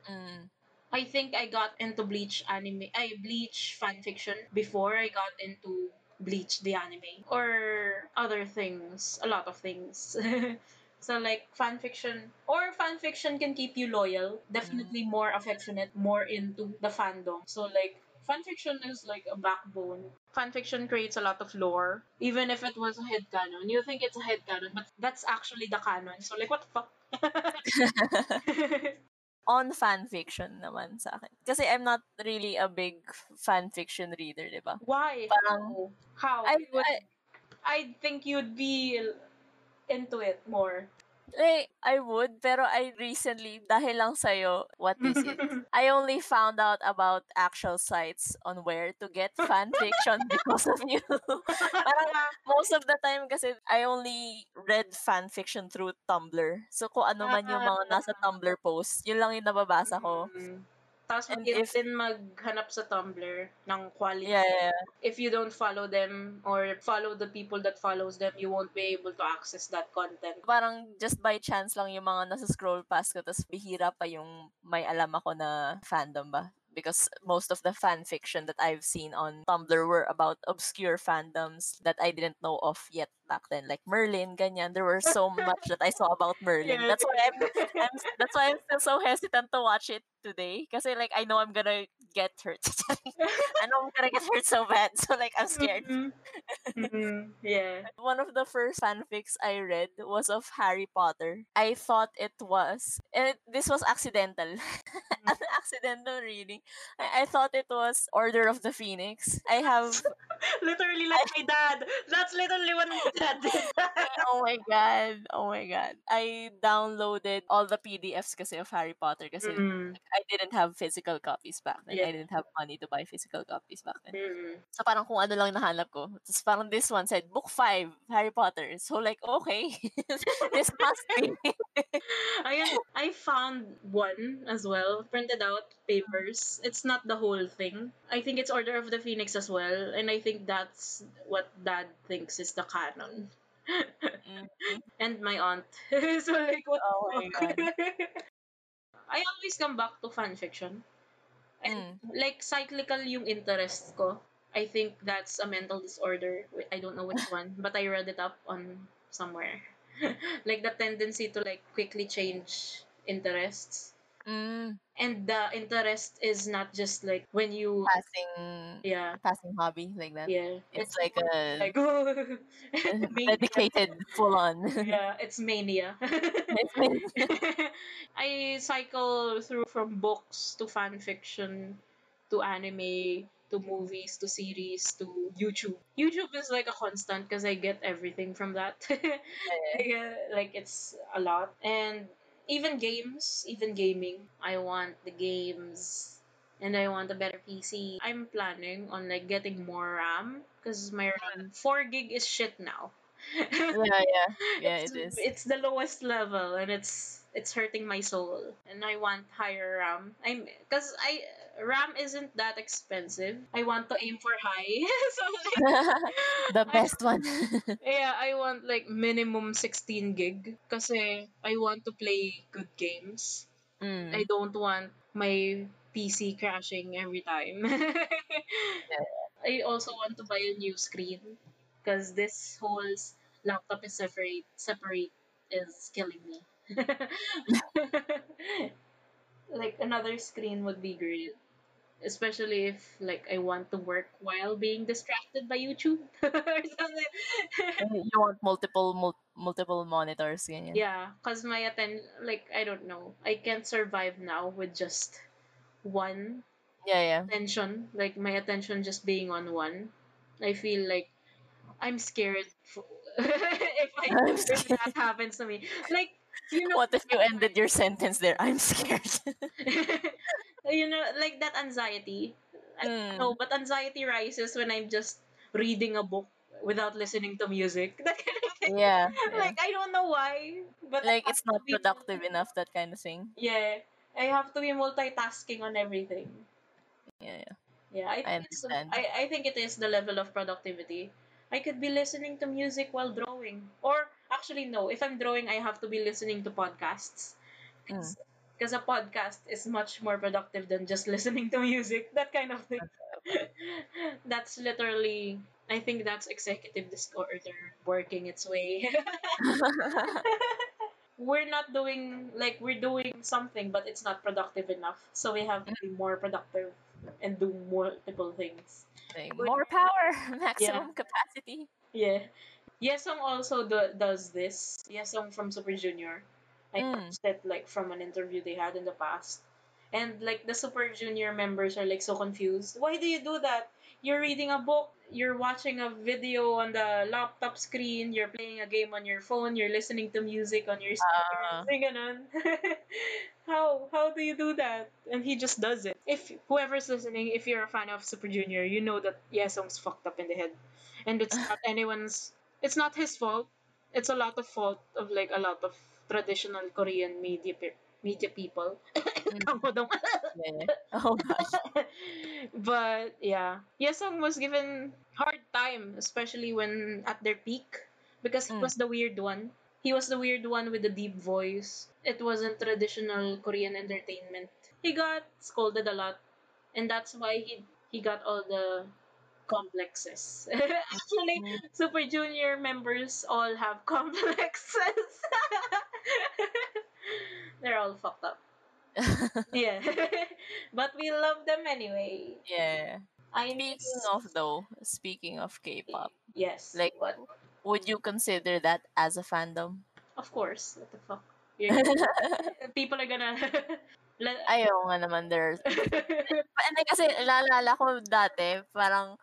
Mm. I think I got into Bleach anime, I Bleach fanfiction before I got into Bleach the anime or other things, a lot of things. so like fanfiction or fanfiction can keep you loyal, definitely mm. more affectionate, more into the fandom. So like fanfiction is like a backbone. Fanfiction creates a lot of lore, even if it was a headcanon. You think it's a headcanon, but that's actually the canon. So like what the fuck? On fanfiction naman sa akin. Kasi I'm not really a big fanfiction reader, di ba? Why? Parang- How? How? I, would, I, I think you'd be into it more. Like, I would, pero I recently, dahil lang sa'yo, what is it? I only found out about actual sites on where to get fanfiction because of you. Parang most of the time kasi I only read fan fiction through Tumblr. So kung ano man yung mga nasa Ah. Tumblr post, yun lang yung nababasa ko. Mm. Tapos mag if- din maghanap sa Tumblr ng quality. Yeah, yeah, yeah. If you don't follow them or follow the people that follows them, you won't be able to access that content. Parang just by chance lang yung mga nasa scroll past ko, tapos bihira pa yung may alam ako na fandom ba. Because most of the fan fiction that I've seen on Tumblr were about obscure fandoms that I didn't know of yet back then. Like Merlin, ganyan. There were so much that I saw about Merlin. That's why I'm, I'm that's why I'm still so hesitant to watch it today. Because like I know I'm gonna get hurt. I know I'm gonna get hurt so bad. So like I'm scared. Mhm. Mhm. Yeah. One of the first fanfics I read was of Harry Potter. I thought it was, and this was accidental. An accidental reading. I, I thought it was Order of the Phoenix. I have, Literally like my dad. That's literally what oh my god, oh my god. I downloaded all the PDFs kasi of Harry Potter kasi Mm. I didn't have physical copies back then. Yeah. I didn't have money to buy physical copies back then. Mm. So parang kung ano lang nahanap ko. Tapos parang this one said, book 5, Harry Potter. So like, okay. this must be. Ayun, I found one as well, printed out papers. It's not the whole thing. I think it's Order of the Phoenix as well, and I think that's what Dad thinks is the canon. Mhm. and my aunt. so like, what? Oh my? God. I always come back to fan fiction. And Mm. like cyclical yung interest ko. I think that's a mental disorder. I don't know which one, but I read it up on somewhere. like the tendency to like quickly change interests. Mm, And the interest is not just like when you passing, yeah, passing hobby like that. yeah. It's like a like mania. dedicated full on. Yeah, it's mania. It's like- I cycle through from books to fan fiction to anime to movies to series to YouTube. YouTube is like a constant because I get everything from that. Yeah, like it's a lot. And even games, even gaming. I want the games and I want a better PC. I'm planning on like getting more RAM because my RAM 4 gig is shit now. yeah, yeah, yeah. it's, It is. It's the lowest level, and it's it's hurting my soul. And I want higher RAM. I'm because I RAM isn't that expensive. I want to aim for high. so like, the I- best one. yeah, I want like minimum 16 gig because I want to play good games. Mm. I don't want my PC crashing every time. I also want to buy a new screen because this whole laptop is separate separate is killing me. like another screen would be great. Especially if like I want to work while being distracted by YouTube or something. you want multiple mul- multiple monitors, ganyan. Yeah, cause my atten like I don't know, I can't survive now with just one Yeah, yeah. attention, like my attention just being on one. I feel like I'm scared f- if I I'm if scared. that happens to me. Like you know, What if you ended your sentence there? I'm scared. You know, like that anxiety. I don't Mm. know, but anxiety rises when I'm just reading a book without listening to music. That kind of thing. yeah. Like I don't know why, but Like it's not be- productive enough, that kind of thing. Yeah, I have to be multitasking on everything. Yeah, yeah. Yeah, I I think it's, understand. I, I think it is the level of productivity. I could be listening to music while drawing. Or actually no, if I'm drawing I have to be listening to podcasts. Mm. Because a podcast is much more productive than just listening to music. That kind of thing. that's literally I think that's executive disorder working its way. we're not doing like we're doing something but it's not productive enough. So we have to be mm-hmm. more productive and do multiple things. More power, maximum Yeah. capacity. Yeah. Yesung also do- does this. Yesung from Super Junior. I Mm. watched it like from an interview they had in the past. And like the Super Junior members are like so confused. Why do you do that? You're reading a book, you're watching a video on the laptop screen, you're playing a game on your phone, you're listening to music on your. Yung ganun. how how do you do that? And he just does it. If whoever's listening, if you're a fan of Super Junior, you know that Yesung's fucked up in the head. And it's not anyone's it's not his fault. it's a lot of fault of like a lot of traditional Korean media pe- media people. Yeah. Oh gosh. but yeah, Yesung was given hard time, especially when at their peak, because he Mm. was the weird one. He was the weird one with the deep voice. It wasn't traditional Korean entertainment. He got scolded a lot, and that's why he he got all the complexes. Actually, Mm. Super Junior members all have complexes. They're all fucked up. Yeah. but we love them anyway. yeah. I Speaking of though, speaking of K-pop, Yes. like- what? would you consider that as a fandom? Of course. What the fuck? People are gonna Ayaw nga naman there's Hindi kasi naalala ko dati, parang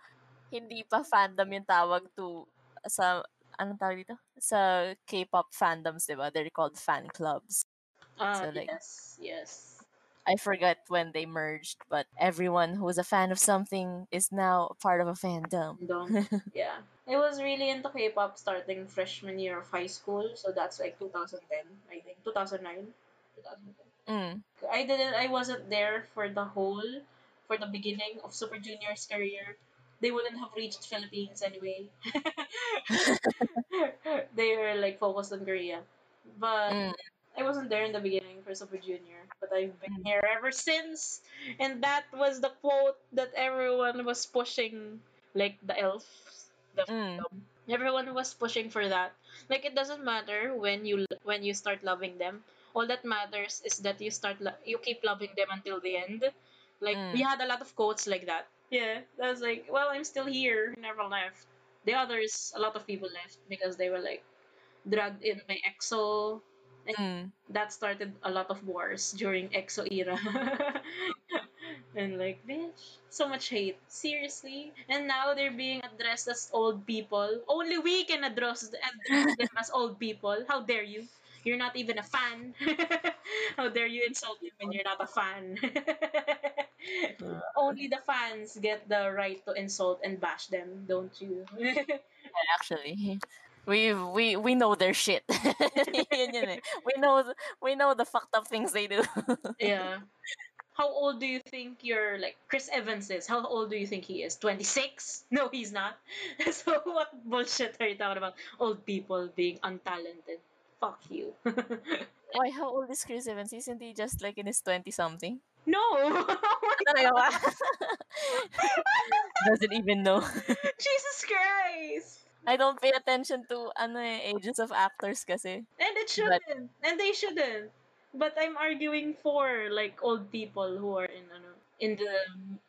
hindi pa fandom yung tawag to sa anong tawag dito? Sa K-pop fandoms, 'di ba? They're called fan clubs. Ah, So, like- yes, yes. I forgot when they merged, but everyone who was a fan of something is now part of a fandom. Yeah. I was really into K-pop starting freshman year of high school, so that's like 2010, I think. 2009. 2010. Mm. I didn't I wasn't there for the whole for the beginning of Super Junior's career. They wouldn't have reached Philippines anyway. they were like focused on Korea. But Mm. I wasn't there in the beginning for Super Junior, but I've been here ever since. And that was the quote that everyone was pushing, like the elf, the Mm. Everyone was pushing for that. Like it doesn't matter when you when you start loving them. All that matters is that you start lo- you keep loving them until the end. Like Mm. we had a lot of quotes like that. Yeah, I was like, well, I'm still here, never left. The others, a lot of people left because they were like dragged in by EXO, Mm. that started a lot of wars during EXO era. and like, bitch, so much hate. Seriously? And now they're being addressed as old people. Only we can address, address them as old people. How dare you? You're not even a fan. How dare you insult them when you're not a fan? Only the fans get the right to insult and bash them, don't you? Actually, we we we know their shit. Yun yun eh. We know we know the fucked up things they do. Yeah. How old do you think your like Chris Evans is? How old do you think he is? 26? No, he's not. so what bullshit are you talking about? Old people being untalented. Fuck you. Why? How old is Chris Evans? Isn't he just like in his twenty something? no. Ba? Doesn't even know. Jesus Christ. I don't pay attention to ano eh, ages of actors kasi. And it shouldn't. And they shouldn't. But I'm arguing for like old people who are in ano in the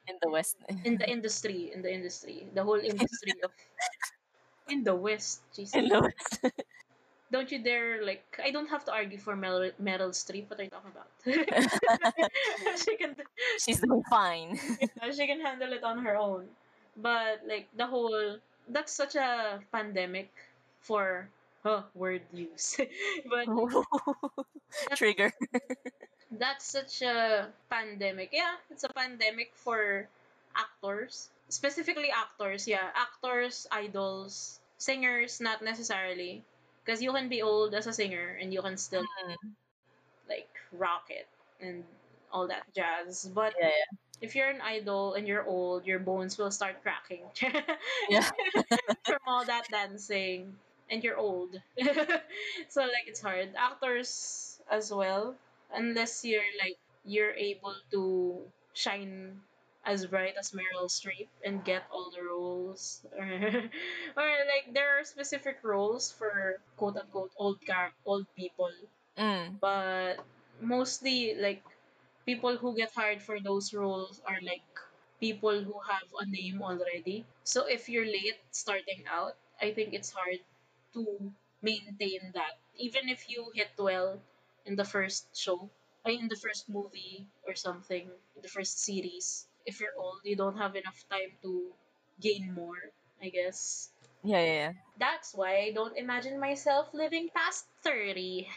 in the West. in the industry, in the industry, the whole industry of in the West. Jesus. in the West. Don't you dare like I don't have to argue for Meryl, Meryl Streep. What are you talking about? she can She's doing fine. she can handle it on her own. But like the whole that's such a pandemic for huh, word use. but Trigger. that's such a pandemic. Yeah, it's a pandemic for actors. Specifically actors, yeah. Actors, idols, singers, not necessarily. Because you can be old as a singer and you can still Mm. like rock it and all that jazz. But Yeah, yeah. if you're an idol and you're old, your bones will start cracking. From all that dancing. And you're old. so like it's hard. Actors as well. Unless you're like you're able to shine as bright as Meryl Streep and get all the roles. or like there are specific roles for quote unquote old car old people Mm. but mostly like people who get hired for those roles are like people who have a name already so if you're late starting out i think it's hard to maintain that even if you hit well in the first show in the first movie or something in the first series if you're old you don't have enough time to gain more i guess Yeah, yeah, yeah. that's why i don't imagine myself living past 30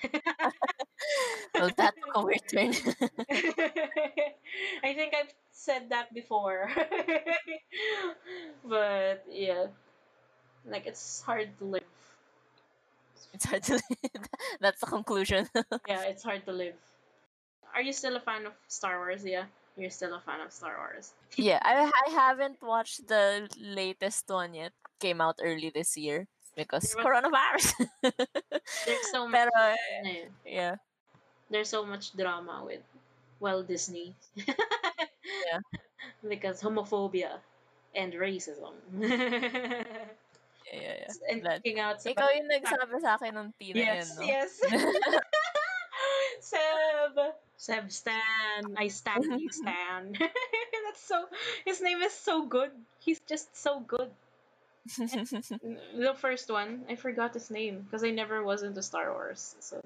Well, that took a weird turn. I think I've said that before. but yeah. Like it's hard to live. It's It's hard to. Live. That's the conclusion. Yeah, it's hard to live. Are you still a fan of Star Wars? Yeah, you're still a fan of Star Wars. yeah, I I haven't watched the latest one yet. Came out early this year because was- coronavirus. There's so much. Pero eh, yeah, There's so much drama with, well, Disney. Yeah. Because homophobia and racism. yeah, yeah, yeah. and That- kicking out sa Ikaw yung nagsabi sa akin ng Tina Yes, yan, no? yes. Seb. Seb Stan. I stand you Stan. That's so his name is so good. He's just so good. The first one, I forgot his name because I never was into Star Wars. So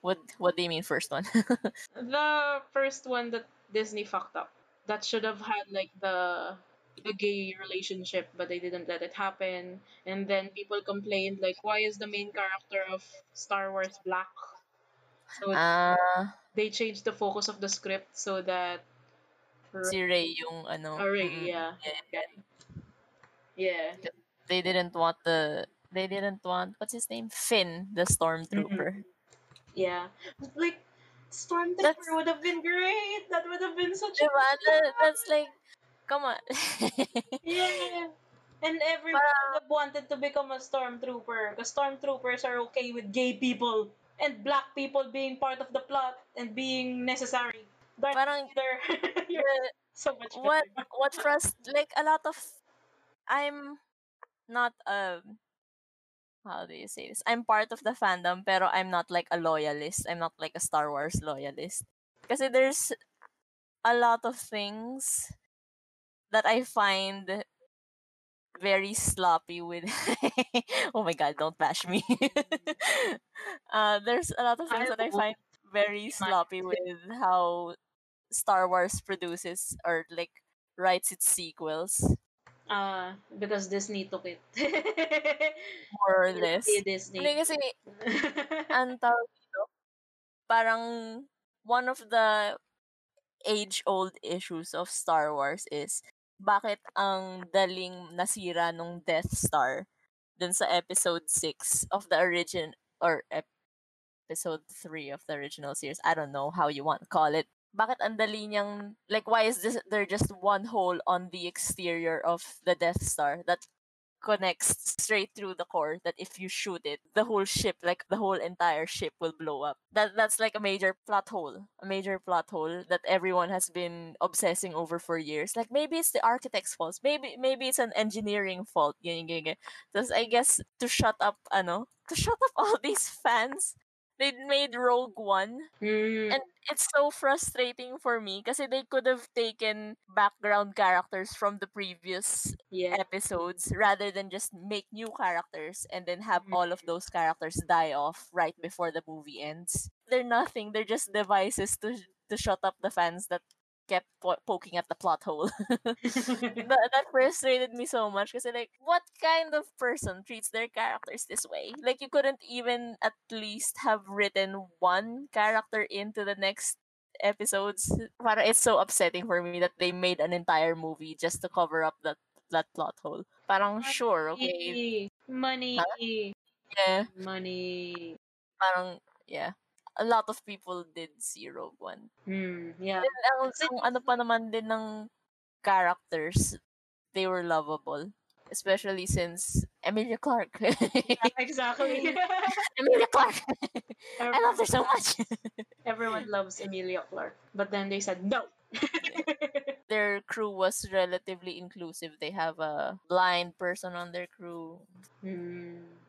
what What do you mean first one? the first one that Disney fucked up. That should have had like the the gay relationship, but they didn't let it happen. And then people complained like, why is the main character of Star Wars black? So Ah, they changed the focus of the script so that si Rey yung ano. Oh, Rey, mm, yeah. yeah. yeah They didn't want the. They didn't want what's his name? Finn, the stormtrooper. yeah like Stormtrooper That's- would have been great. That would have been such a? That- That's like, come on. yeah. And everyone would have wanted to become a stormtrooper because stormtroopers are okay with gay people and black people being part of the plot and being necessary. Darth Parang Vader, you're the- so much better. what what frust like a lot of I'm not um how do you say this? I'm part of the fandom pero I'm not like a loyalist. I'm not like a Star Wars loyalist. Because there's a lot of things that I find very sloppy with oh my god don't bash me uh there's a lot of things that i I find very sloppy with how star wars produces or like writes its sequels Uh, because Disney took it. more or less Disney, Disney. Hindi kasi ang tawag dito, parang one of the age-old issues of Star Wars is bakit ang daling nasira nung Death Star dun sa episode 6 of the origin or ep- episode 3 of the original series. I don't know how you want to call it. Bakit ang dali niyang like why is this there just one hole on the exterior of the Death Star that connects straight through the core that if you shoot it the whole ship like the whole entire ship will blow up that that's like a major plot hole a major plot hole that everyone has been obsessing over for years like maybe it's the architect's fault maybe maybe it's an engineering fault yun. Thus, i guess to shut up ano to shut up all these fans they made rogue one Hmm. and it's so frustrating for me because they could have taken background characters from the previous yeah. episodes rather than just make new characters and then have all of those characters die off right before the movie ends. They're nothing. They're just devices to to shut up the fans that kept po- poking at the plot hole. that, that frustrated me so much because like what kind of person treats their characters this way like you couldn't even at least have written one character into the next episodes Para it's so upsetting for me that they made an entire movie just to cover up that that plot hole parang sure okay Money. Money. yeah Money. parang yeah a lot of people did see Rogue One Hmm. Yeah. And ang ano pa naman din ng characters, they were lovable. Especially since Emilia Clarke. Exactly. Emilia Clarke! I love her so much! Everyone loves Emilia Clarke, but then they said no. their crew was relatively inclusive. They have a blind person on their crew, Hmm.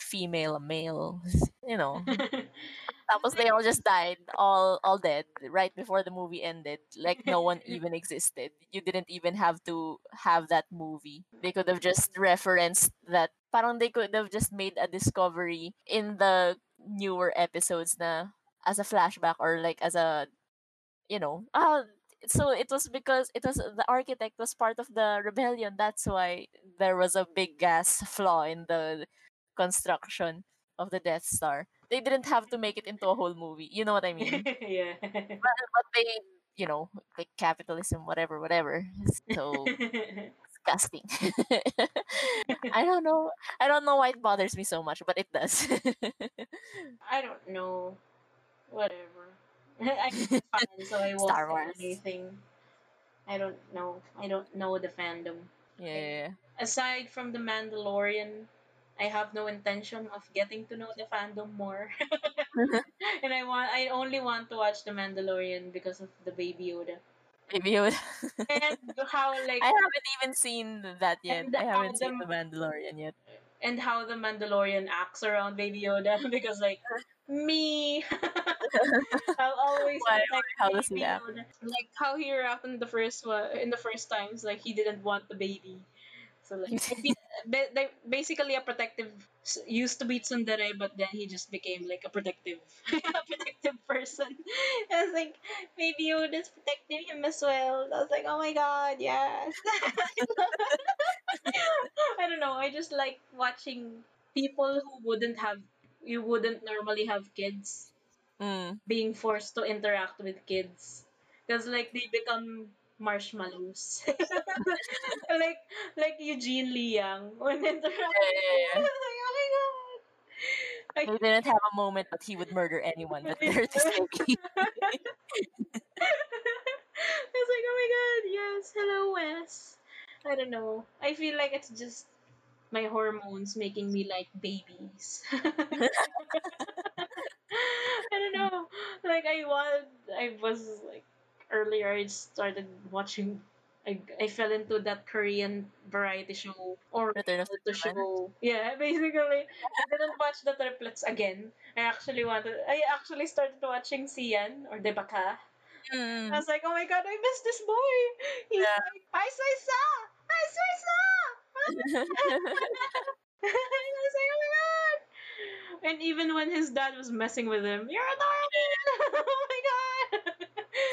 Female, a male, you know. Tapos they all just died, all all dead, right before the movie ended. Like no one even existed. You didn't even have to have that movie. They could have just referenced that. Parang they could have just made a discovery in the newer episodes na as a flashback or like as a, you know, ah, so it was because it was the architect was part of the rebellion. That's why there was a big gas flaw in the construction of the Death Star. They didn't have to make it into a whole movie. You know what I mean? yeah. but, but they, you know, like capitalism, whatever, whatever. So disgusting. I don't know. I don't know why it bothers me so much, but it does. I don't know. Whatever. A fan, so I won't Star Wars. anything. I don't know. I don't know the fandom. Yeah. Aside from the Mandalorian, I have no intention of getting to know the fandom more. and I want I only want to watch the Mandalorian because of the baby Yoda. You would. And how like I haven't even seen that yet. And I haven't seen the Mandalorian yet. and how the Mandalorian acts around Baby Yoda because like me I'll always Why- protect how does he Baby act? Yoda. Like how he reacted in the first one in the first times like he didn't want the baby. So like they, basically a protective used to be tsundere but then he just became like a protective a protective person. I was like Baby Yoda's protecting him as well. I was like oh my god yes. I don't know. I just like watching people who wouldn't have you wouldn't normally have kids Mm. being forced to interact with kids because like they become marshmallows like like Eugene Liang when interacting Yeah, yeah, I was like oh my god He didn't have a moment that he would murder anyone that dared to say I was like, oh my god, yes, hello Wes. I don't know. I feel like it's just my hormones making me like babies. I don't know. Like I want I was like earlier I started watching I, I fell into that Korean variety show or Return of the show. Yeah, basically. I didn't watch the triplets again. I actually wanted I actually started watching Sian or Debaka. Mm. I was like, oh my god, I miss this boy. He's Yeah. like, I say sa! I say sa! I was like, oh my god! And even when his dad was messing with him, you're adorable!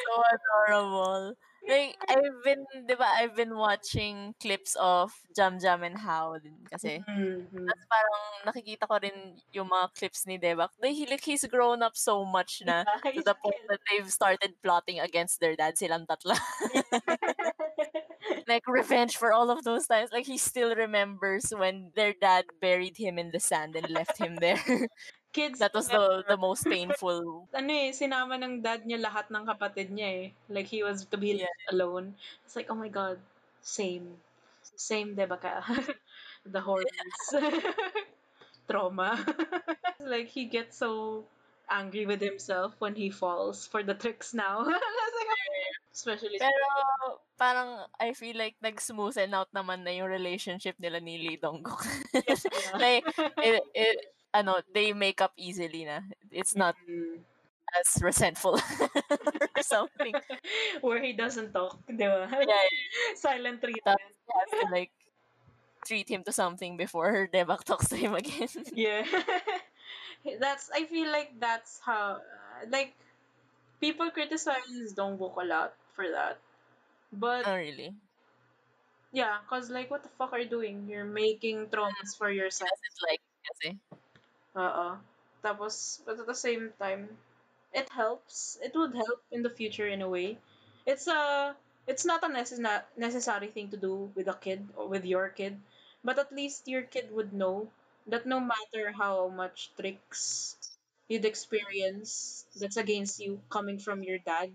so adorable. Like, I've been, di ba, I've been watching clips of Jam Jam and How din kasi. Mhm. Tapos parang nakikita ko rin yung mga clips ni Daebak. They, he, like, he's grown up so much na to the point that they've started plotting against their dad, silang tatla. like, revenge for all of those times. Like, he still remembers when their dad buried him in the sand and left him there. Kids, that was the the most painful. ano eh, sinama ng dad niya lahat ng kapatid niya eh. Like, he was to be Yeah. alone. It's like, oh my god, same. Same, diba ka? the horrors. Trauma. like, he gets so angry with himself when he falls for the tricks now. I was like, especially Pero parang I feel like nag-smoothen out naman na yung relationship nila ni Lee Dong-gook. Yes, like, it, it, ano, they make up easily na. It's not Mm. as resentful or something. Where he doesn't talk, di ba? Yeah, Silent treatment. he has to like treat him to something before Daebak talks to him again. Yeah. that's I feel like that's how like people criticize Dong-gook a lot for that. But oh, really? yeah, cause like what the fuck are you doing? You're making traumas for yourself. Because it's like, kasi, Uh Tapos but was but at the same time, it helps. It would help in the future in a way. It's a it's not a necess- necessary thing to do with a kid or with your kid, but at least your kid would know that no matter how much tricks you'd experience that's against you coming from your dad,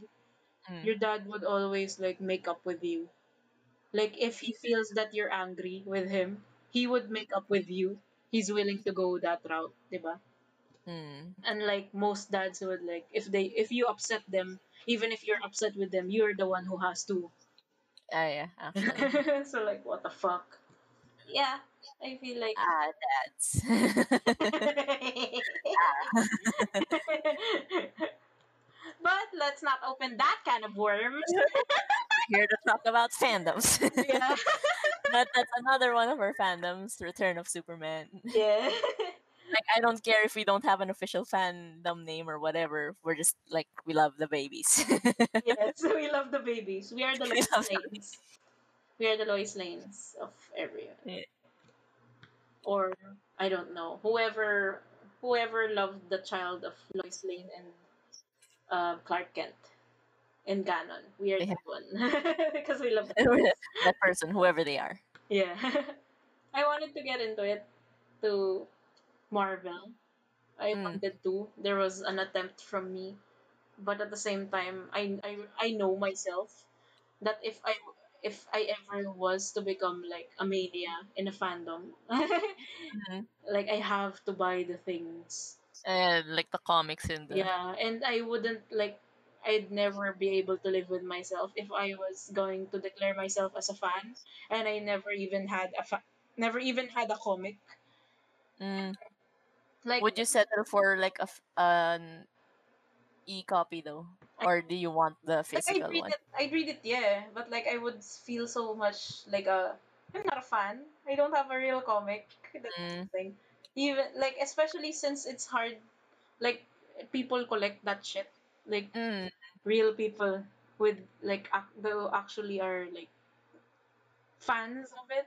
mm, your dad would always like make up with you. Like if he feels that you're angry with him, he would make up with you. He's willing to go that route, diba? mm, And like most dads would like if they if you upset them, even if you're upset with them, you're the one who has to. ah, yeah, actually. so like what the fuck? Yeah, I feel like ah, dads. But let's not open that kind of worms. Here to talk about fandoms. yeah. but that's another one of our fandoms, Return of Superman. Yeah. like I don't care if we don't have an official fandom name or whatever. We're just like we love the babies. yes, we love the babies. We are the Lois Lanes. We are the Lois Lanes of everyone. Yeah. Or I don't know. Whoever whoever loved the child of Lois Lane and uh, Clark Kent in canon. We are Yeah. that one. because we love the that person, whoever they are. Yeah. I wanted to get into it to Marvel. I Mm. wanted to. There was an attempt from me, but at the same time, I I, I know myself that if I if I ever was to become like a mania in a fandom, Mhm. like I have to buy the things. And like the comics and the Yeah, and I wouldn't like I'd never be able to live with myself if I was going to declare myself as a fan and I never even had a fa- never even had a comic. Mm. Like Would you settle for like a f- an e copy though, I- or do you want the physical like I'd read one? it I'd read it, yeah, but like I would feel so much like a I'm not a fan. I don't have a real comic. That's Mm. the thing. Even like especially since it's hard like people collect that shit. Like Mm. real people with like ac- who actually are like fans of it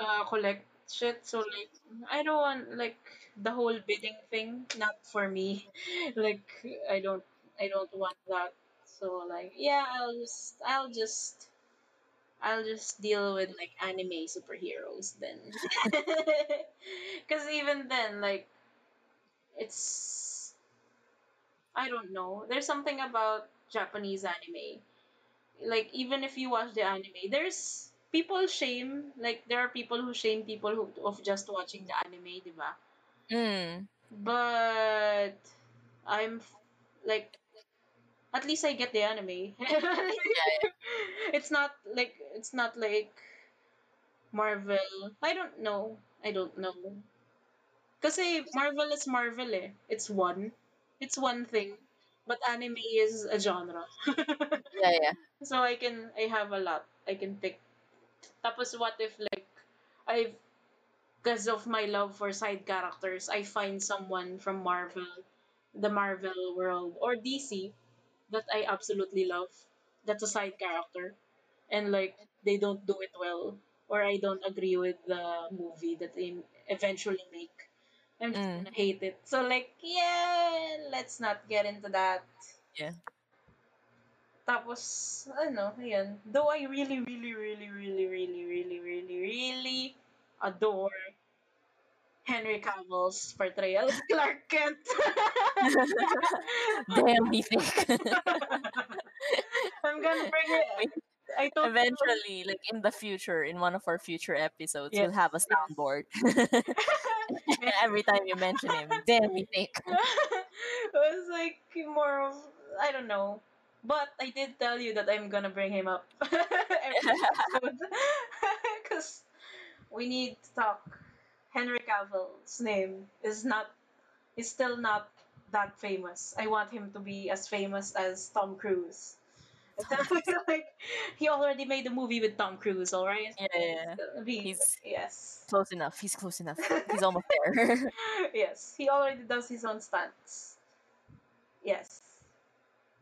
uh collect shit. So like i don't want like the whole bidding thing not for me. Like i don't i don't want that. So like yeah i'll just i'll just i'll just deal with like anime superheroes then. Because even then like it's i don't know. There's something about japanese anime. Like even if you watch the anime there's people shame like there are people who shame people who of just watching the anime diba Mm. but i'm like at least i get the anime. It's not like it's not like marvel. I don't know. I don't know. Kasi marvel is marvel eh. It's one it's one thing but anime is a genre Yeah, yeah. So I can I have a lot. I can pick. Tapos what if like I've because of my love for side characters, I find someone from Marvel, the Marvel world or DC that I absolutely love. That's a side character and like they don't do it well or I don't agree with the movie that they eventually make. I'm just Mm. gonna hate it. So like, yeah, let's not get into that. Yeah. Tapos, ano, ayun. Though I really, really, really, really, really, really, really, really adore Henry Cavill's portrayal of Clark Kent. Damn, we think. I'm gonna bring it. I told Eventually, like in the future, in one of our future episodes, Yes, we'll have a soundboard. Every time you mention him, damn, we think. it was like more of I don't know. But I did tell you that I'm gonna bring him up every episode. Because we need to talk. Henry Cavill's name is not is still not that famous. I want him to be as famous as Tom Cruise. like he already made a movie with Tom Cruise, alright? Yeah, yeah, gonna be- He's- yes. Close enough. He's close enough. He's almost there. yes, he already does his own stunts. Yes.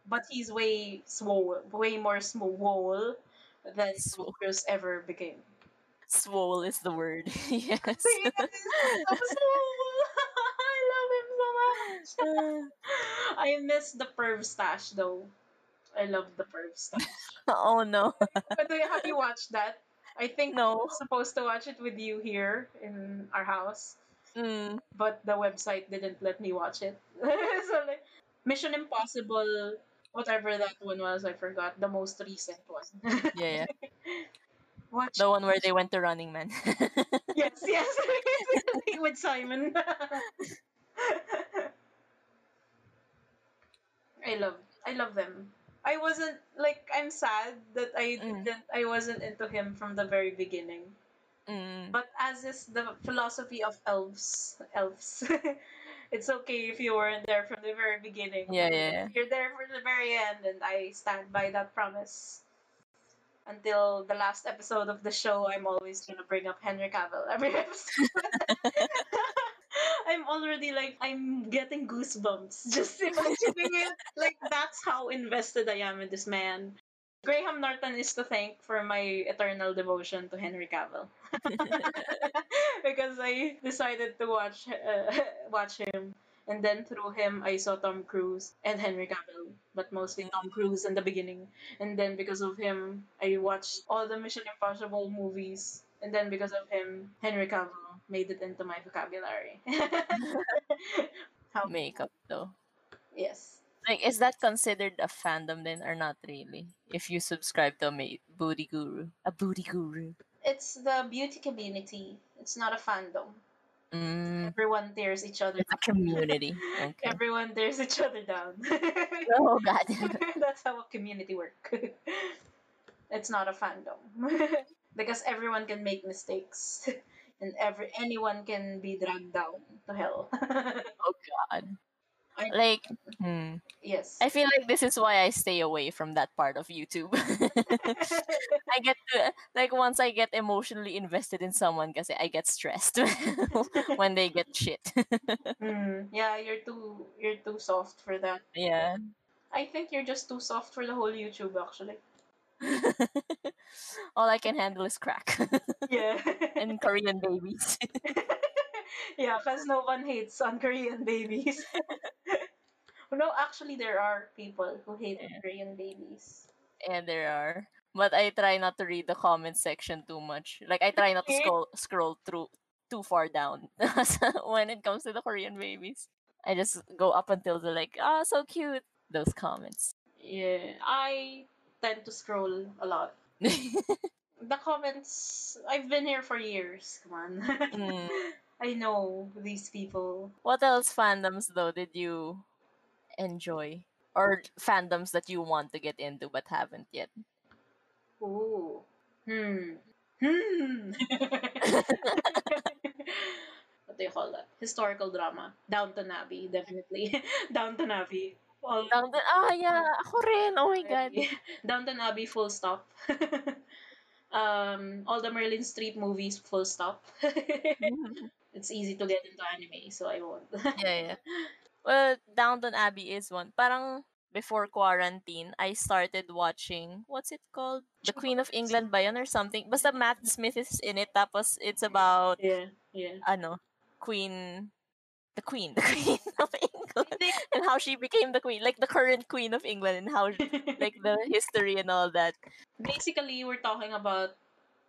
But he's way swole, way more swole than Tom Swole. Cruise ever became. Swole is the word. yes. Yes, so swole. I love him so much. Uh. I miss the perv stash though. I love the perv stash. oh no. But do you- have you watched that? I think I No. was supposed to watch it with you here in our house. Mm. but the website didn't let me watch it. so like Mission Impossible, whatever that one was, I forgot the most recent one. Yeah, yeah. Watch. The one where they went to Running Man. Yes, yes, with Simon. I love, I love them. I wasn't like I'm sad that I Mm. didn't, I wasn't into him from the very beginning. mm. But as is the philosophy of elves, elves, it's okay if you weren't there from the very beginning. Yeah, yeah, yeah. You're there for the very end, and I stand by that promise. Until the last episode of the show, I'm always gonna bring up Henry Cavill every episode. I'm already like I'm getting goosebumps just imagining it. Like that's how invested I am in this man. Graham Norton is to thank for my eternal devotion to Henry Cavill because I decided to watch uh, watch him And then through him, I saw Tom Cruise and Henry Cavill, but mostly Tom Cruise in the beginning. And then because of him, I watched all the Mission Impossible movies. And then because of him, Henry Cavill made it into my vocabulary. How? Makeup though. Yes. Like, is that considered a fandom then, or not really? If you subscribe to a ma- booty guru, a booty guru. It's the beauty community. It's not a fandom. Mm, Everyone tears each other. it's a community. Okay. Everyone tears each other down. Oh God. That's how a community work. it's not a fandom because everyone can make mistakes, and every anyone can be dragged down to hell. oh God. I- Like, hmm. yes. I feel like this is why I stay away from that part of YouTube. I get to, like once I get emotionally invested in someone because I get stressed when they get shit. Mm, yeah, you're too you're too soft for that. yeah. I think you're just too soft for the whole YouTube actually. All I can handle is crack Yeah. and Korean babies. yeah, because no one hates on Korean babies. no, actually, there are people who hate Yeah. Korean babies. and there are. But I try not to read the comment section too much. Like I try not to scroll scroll through too far down when it comes to the Korean babies. I just go up until the like, ah, so cute. Those comments. Yeah, I tend to scroll a lot. The comments, I've been here for years. Come on. Mm. I know these people. What else fandoms though did you enjoy? Or fandoms that you want to get into but haven't yet? Ooh. Hmm. Hmm. what do you call that? Historical drama. Downton Abbey, definitely. Downton Abbey. All, Down the, ah, yeah, ako rin. Oh my god. Downton Abbey, full stop. um, all the Meryl Streep movies, full stop. it's easy to get into anime, so I won't. yeah, yeah. Well, Downton Abbey is one. Parang before quarantine, I started watching, what's it called? The Queen of England ba yun or something? Basta Matt Smith is in it, tapos it's about, yeah, yeah. ano, Queen, the Queen, the Queen of England. think- And how she became the Queen, like the current Queen of England and how, like the history and all that. Basically, we're talking about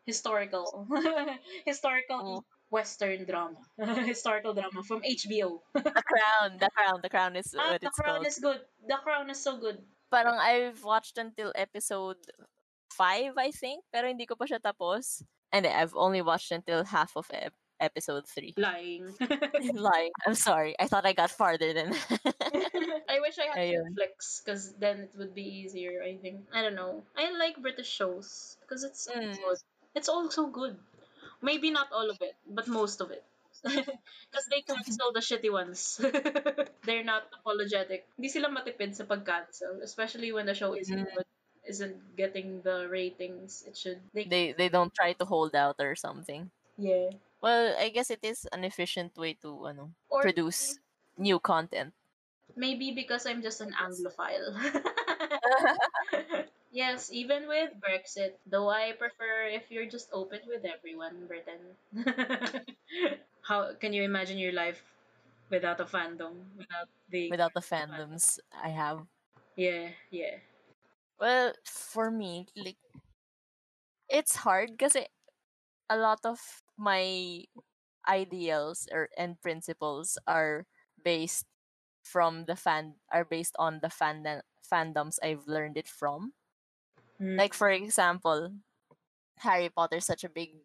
historical, historical Oh. Western drama, historical drama from HBO. The Crown, The Crown, The Crown is Ah, what The it's Crown called. is good. The Crown is so good. parang I've watched until episode 5, I think. Pero hindi ko pa siya tapos. And I've only watched until half of ep- episode 3. Lying. Lying. I'm sorry. I thought I got farther than I wish I had Ayun. Netflix because then it would be easier. I think. I don't know. I like British shows because it's Mm. good. It's also good. Maybe not all of it, but most of it. Because they cancel the shitty ones. They're not apologetic. Hindi sila matipid sa pag-cancel, especially when the show isn't Mm. good, isn't getting the ratings it should. They, they they don't try to hold out or something. yeah. Well, I guess it is an efficient way to ano, Or produce new content. Maybe because I'm just an Anglophile. yes, even with Brexit, though I prefer if you're just open with everyone, Britain. How can you imagine your life without a fandom? Without the Without the fandoms I have. Yeah, yeah. Well, for me, like it's hard kasi a lot of my ideals or and principles are based from the fan are based on the fandom fandoms I've learned it from. Mm. Like for example, Harry Potter such a big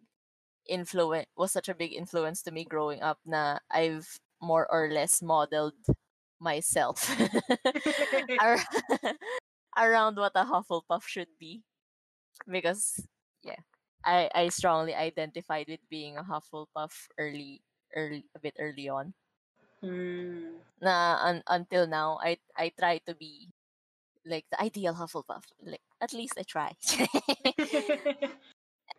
influence was such a big influence to me growing up na I've more or less modeled myself around what a Hufflepuff should be. Because yeah, I I strongly identified with being a Hufflepuff early early a bit early on. Mm. Na un, until now I I try to be like the ideal Hufflepuff. Like at least I try.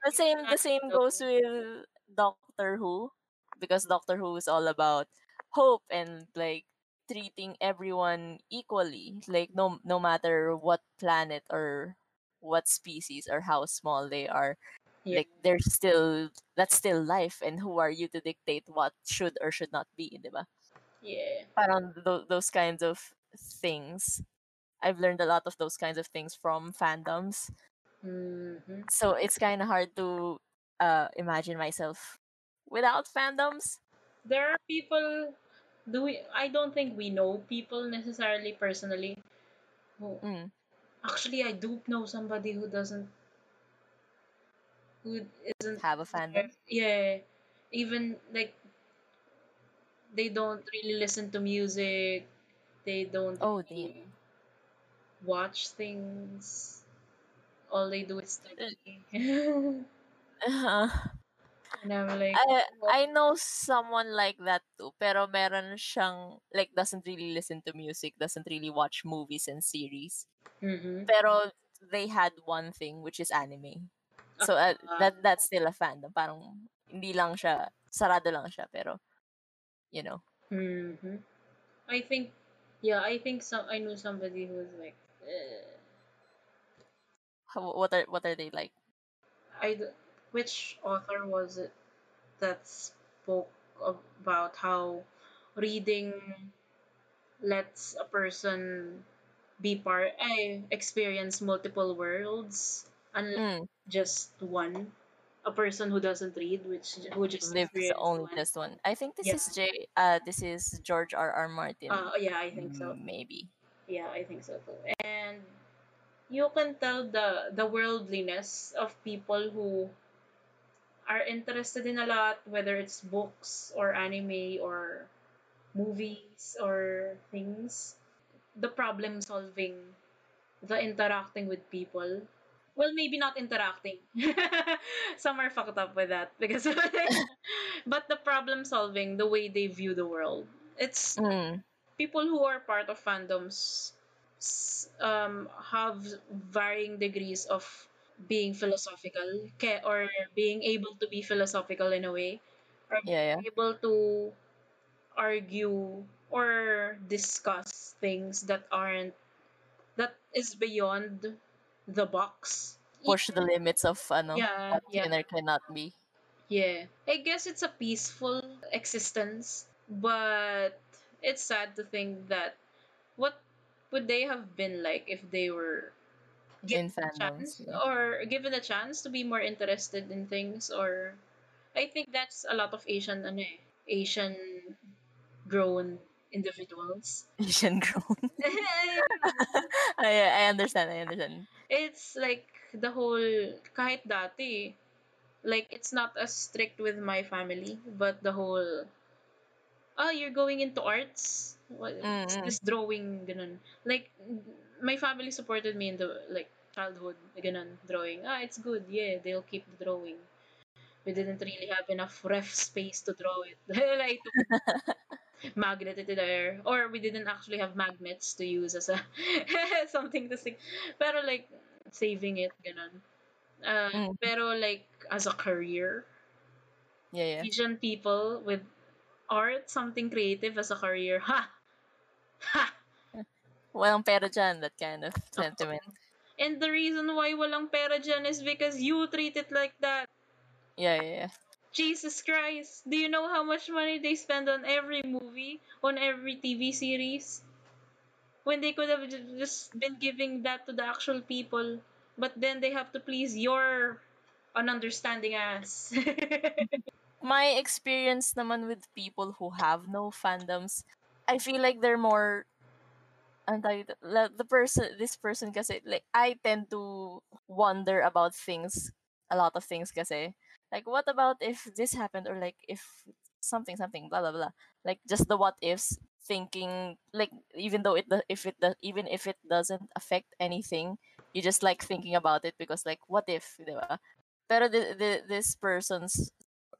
the same the same goes with Doctor Who because Doctor Who is all about hope and like treating everyone equally like no no matter what planet or what species or how small they are Yeah. like they're still that's still life and who are you to dictate what should or should not be diba? Yeah. Parang tho- those kinds of things. I've learned a lot of those kinds of things from fandoms. Mm-hmm. So it's kind of hard to uh, imagine myself without fandoms. There are people. Do we? I don't think we know people necessarily personally. Who, Mm. actually, I do know somebody who doesn't. Who isn't. Have a fandom. Yeah. Even like. They don't really listen to music. They don't Oh, really damn. watch things. All they do is study. uh-huh. and I'm like, I what? I know someone like that too, pero meron siyang like doesn't really listen to music, doesn't really watch movies and series. Mhm. Pero they had one thing which is anime. So uh, that that's still a fandom. Parang hindi lang siya sarado lang siya pero you know. hmm I think, yeah, I think some. I know somebody who was like, eh, How, what are what are they like? I. Which author was it that spoke about how reading lets a person be part, I experience multiple worlds, unlike Mm, just one. A person who doesn't read, which who just lives only one. just one. I think this Yeah. is J. Uh, this is George R. R. Martin. Uh, yeah, I think so. Maybe. Yeah, I think so too. And you can tell the the worldliness of people who are interested in a lot, whether it's books or anime or movies or things. The problem solving, the interacting with people. Well, maybe not interacting. Some are fucked up with that because, but the problem solving, the way they view the world. It's Mm, people who are part of fandoms um, have varying degrees of being philosophical or being able to be philosophical in a way or yeah, yeah. able to argue or discuss things that aren't that is beyond the box Push the limits of ano yeah what yeah can or cannot be. yeah i guess it's a peaceful existence but it's sad to think that what would they have been like if they were In given a chance yeah. or given a chance to be more interested in things or I think that's a lot of Asian ano eh, Asian grown individuals. Asian grown. I, I understand, I understand. it's like the whole kahit dati like it's not as strict with my family but the whole oh you're going into arts what what's Mm-mm. this drawing ganun like my family supported me in the like childhood ganun drawing ah it's good yeah they'll keep the drawing we didn't really have enough ref space to draw it like magnet it there. Or we didn't actually have magnets to use as a something to stick pero like saving it ganun. Uh, Mm. pero like as a career. Yeah, yeah. Asian people with art something creative as a career. Ha! Ha! Walang pera dyan, that kind of sentiment. and the reason why walang pera dyan is because you treat it like that. Yeah, yeah, yeah. Jesus Christ do you know how much money they spend on every movie on every TV series? When they could have just been giving that to the actual people but then they have to please your ununderstanding ass. My experience naman with people who have no fandoms, I feel like they're more tawag dito, the person this person kasi like I tend to wonder about things a lot of things kasi like what about if this happened or like if something something blah blah blah like just the what ifs thinking like even though it if it even if it doesn't affect anything you just like thinking about it because like what if diba pero the, the, this person's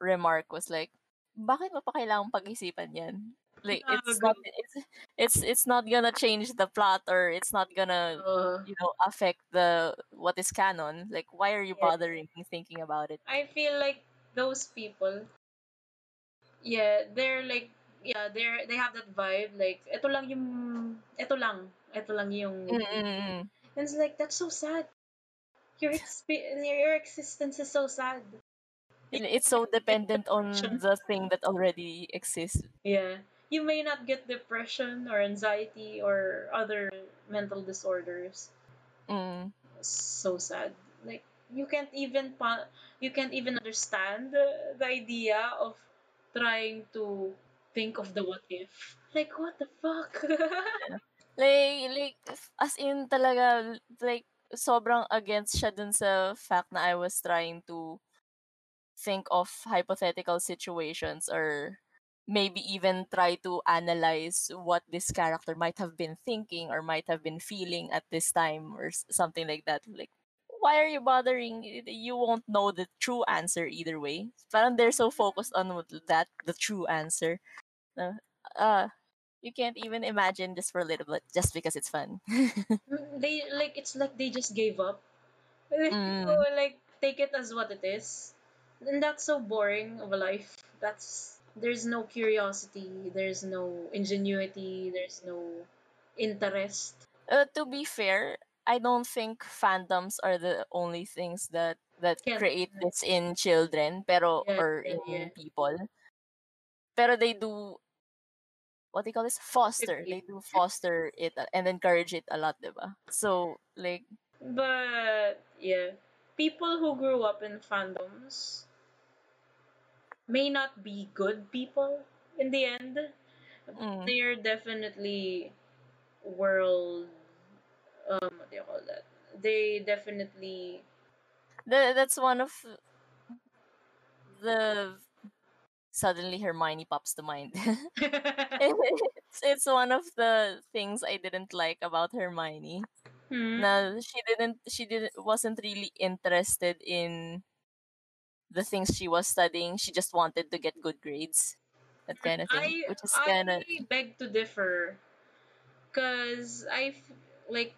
remark was like bakit mo pa kailangang pag-isipan yan like it's not it's it's it's not gonna change the plot or it's not gonna Uh, you know affect the what is canon like why are you Yeah. bothering thinking about it I feel like those people, yeah, they're like, yeah, they're they have that vibe. Like, ito lang yung, ito lang, ito lang yung. Mm-mm-mm. And it's like that's so sad. Your exp- your existence is so sad. It's so dependent on the thing that already exists Yeah, you may not get depression or anxiety or other mental disorders. Mm. So sad. Like you can't even pa- you can't even understand the, the idea of trying to think of the what if. Like what the fuck? Like, like, as in talaga, like, sobrang against siya dun sa fact na I was trying to think of hypothetical situations or maybe even try to analyze what this character might have been thinking or might have been feeling at this time or something like that. Like, why are you bothering? You won't know the true answer either way. Parang they're so focused on that, the true answer. na, Uh, you can't even imagine just for a little bit, just because it's fun. they like it's like they just gave up. Mm. oh, like take it as what it is. And that's so boring of a life. That's there's no curiosity, there's no ingenuity, there's no interest. Uh, to be fair, I don't think fandoms are the only things that that create this in children, pero Yeah, or in yeah. people. Pero they do what do you call this? Foster. They do foster it and encourage it a lot, diba? So like But yeah, people who grew up in fandoms may not be good people in the end. mm, They are definitely world um what do you call that? They definitely tha- that's one of the suddenly Hermione pops to mind. it's, it's one of the things I didn't like about Hermione. Hmm. na she didn't she didn't wasn't really interested in the things she was studying. She just wanted to get good grades. That kind of thing. I which is kind of I beg to differ, cause I like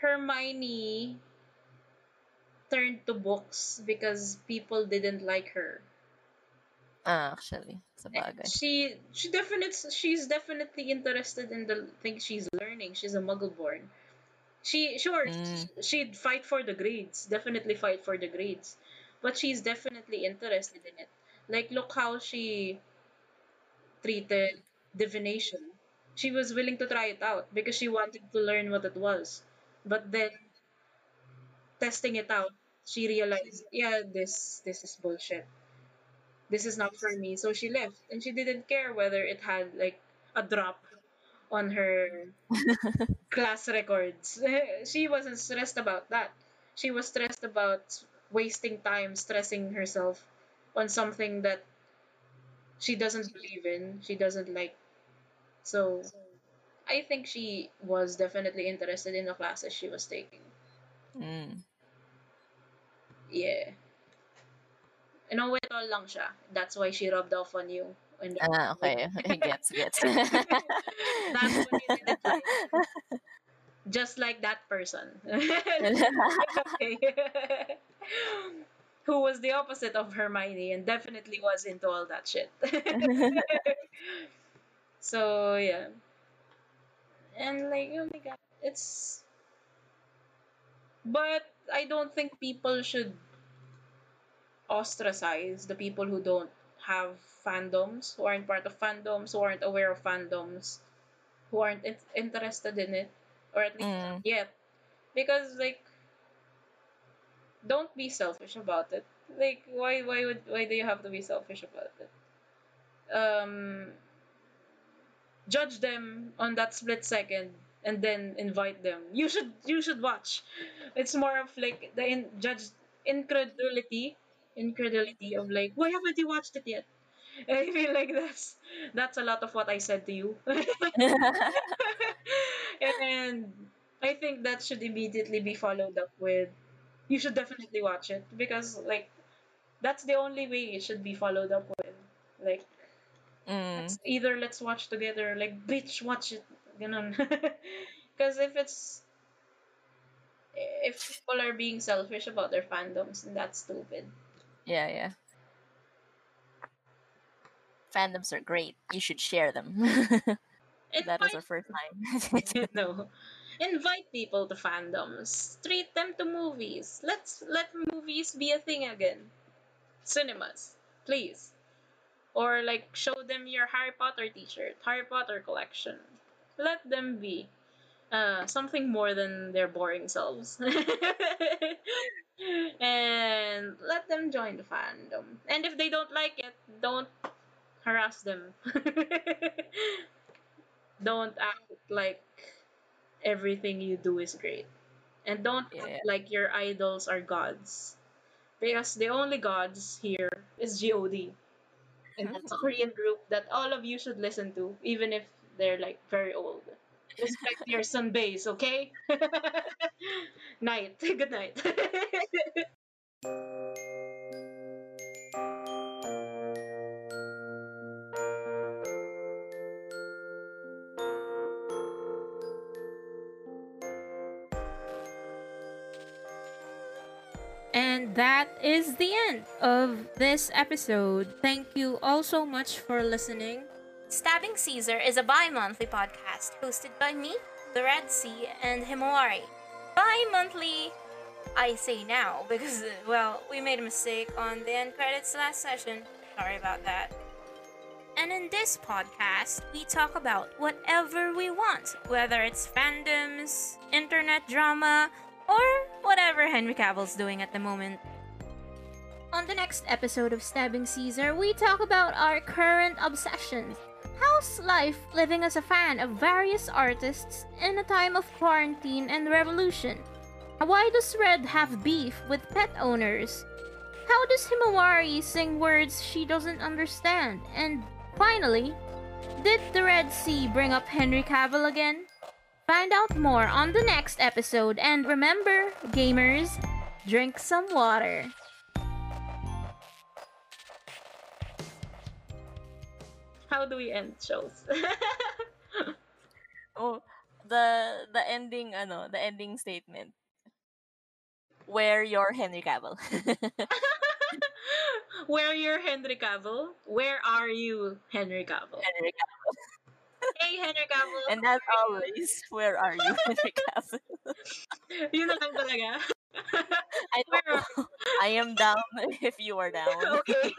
Hermione turned to books because people didn't like her. ah, actually sa bagay. She she definitely she's definitely interested in the things she's learning. She's a Muggleborn. She sure Mm. she'd fight for the grades. Definitely fight for the grades, but she's definitely interested in it. Like look how she treated divination. She was willing to try it out because she wanted to learn what it was. But then testing it out, she realized, yeah, this this is bullshit. This is not for me. So she left and she didn't care whether it had like a drop on her class records. she wasn't stressed about that. She was stressed about wasting time stressing herself on something that she doesn't believe in, she doesn't like. So I think she was definitely interested in the classes she was taking. Mm. Yeah. all lang siya. That's why she rubbed off on you. And Ah, okay. gets, gets. That's what you like. Just like that person. Who was the opposite of Hermione and definitely was into all that shit. so yeah. And like oh my god, it's but I don't think people should ostracize the people who don't have fandoms, who aren't part of fandoms, who aren't aware of fandoms, who aren't in- interested in it, or at least Mm. not yet. Because like, don't be selfish about it. Like, why, why would, why do you have to be selfish about it? Um, judge them on that split second and then invite them. You should, you should watch. It's more of like the in, judge incredulity, incredulity of like, why haven't you watched it yet? I feel like that's that's a lot of what I said to you. and I think that should immediately be followed up with you should definitely watch it because like that's the only way it should be followed up with. Like mm. let's either let's watch together like bitch watch it ganun. Because if it's if people are being selfish about their fandoms, then that's stupid. Yeah, yeah. Fandoms are great. You should share them. that was our first time. no. Invite people to fandoms. Treat them to movies. Let's let movies be a thing again. Cinemas, please. or like show them your Harry Potter t-shirt, Harry Potter collection. Let them be uh, something more than their boring selves. and let them join the fandom. And if they don't like it, don't harass them. don't act like everything you do is great. And don't Yeah. act like your idols are gods. Because the only gods here is GOD. And that's a Korean group that all of you should listen to, even if they're like very old. Respect your sun base, okay? night. Good night. That is the end of this episode. Thank you all so much for listening. Stabbing Caesar is a bi monthly podcast hosted by me, The Red Sea, and Himawari. Bi monthly, I say now because, well, we made a mistake on the end credits last session. Sorry about that. And in this podcast, we talk about whatever we want, whether it's fandoms, internet drama, or whatever Henry Cavill's doing at the moment. On the next episode of Stabbing Caesar, we talk about our current obsessions. How's life living as a fan of various artists in a time of quarantine and revolution? Why does Red have beef with pet owners? How does Himawari sing words she doesn't understand? And finally, did the Red Sea bring up Henry Cavill again? Find out more on the next episode and remember, gamers, drink some water. How do we end shows? Oh, the the ending ano, the ending statement. Where your Henry Cavill. Where you're Henry Cavill? Where are you, Henry Cavill? Henry Cavill. Hey, Henry Cavill! And as always, where are you, Henry Cavill? Yun na lang talaga. I Where don't know. I am down if you are down. okay.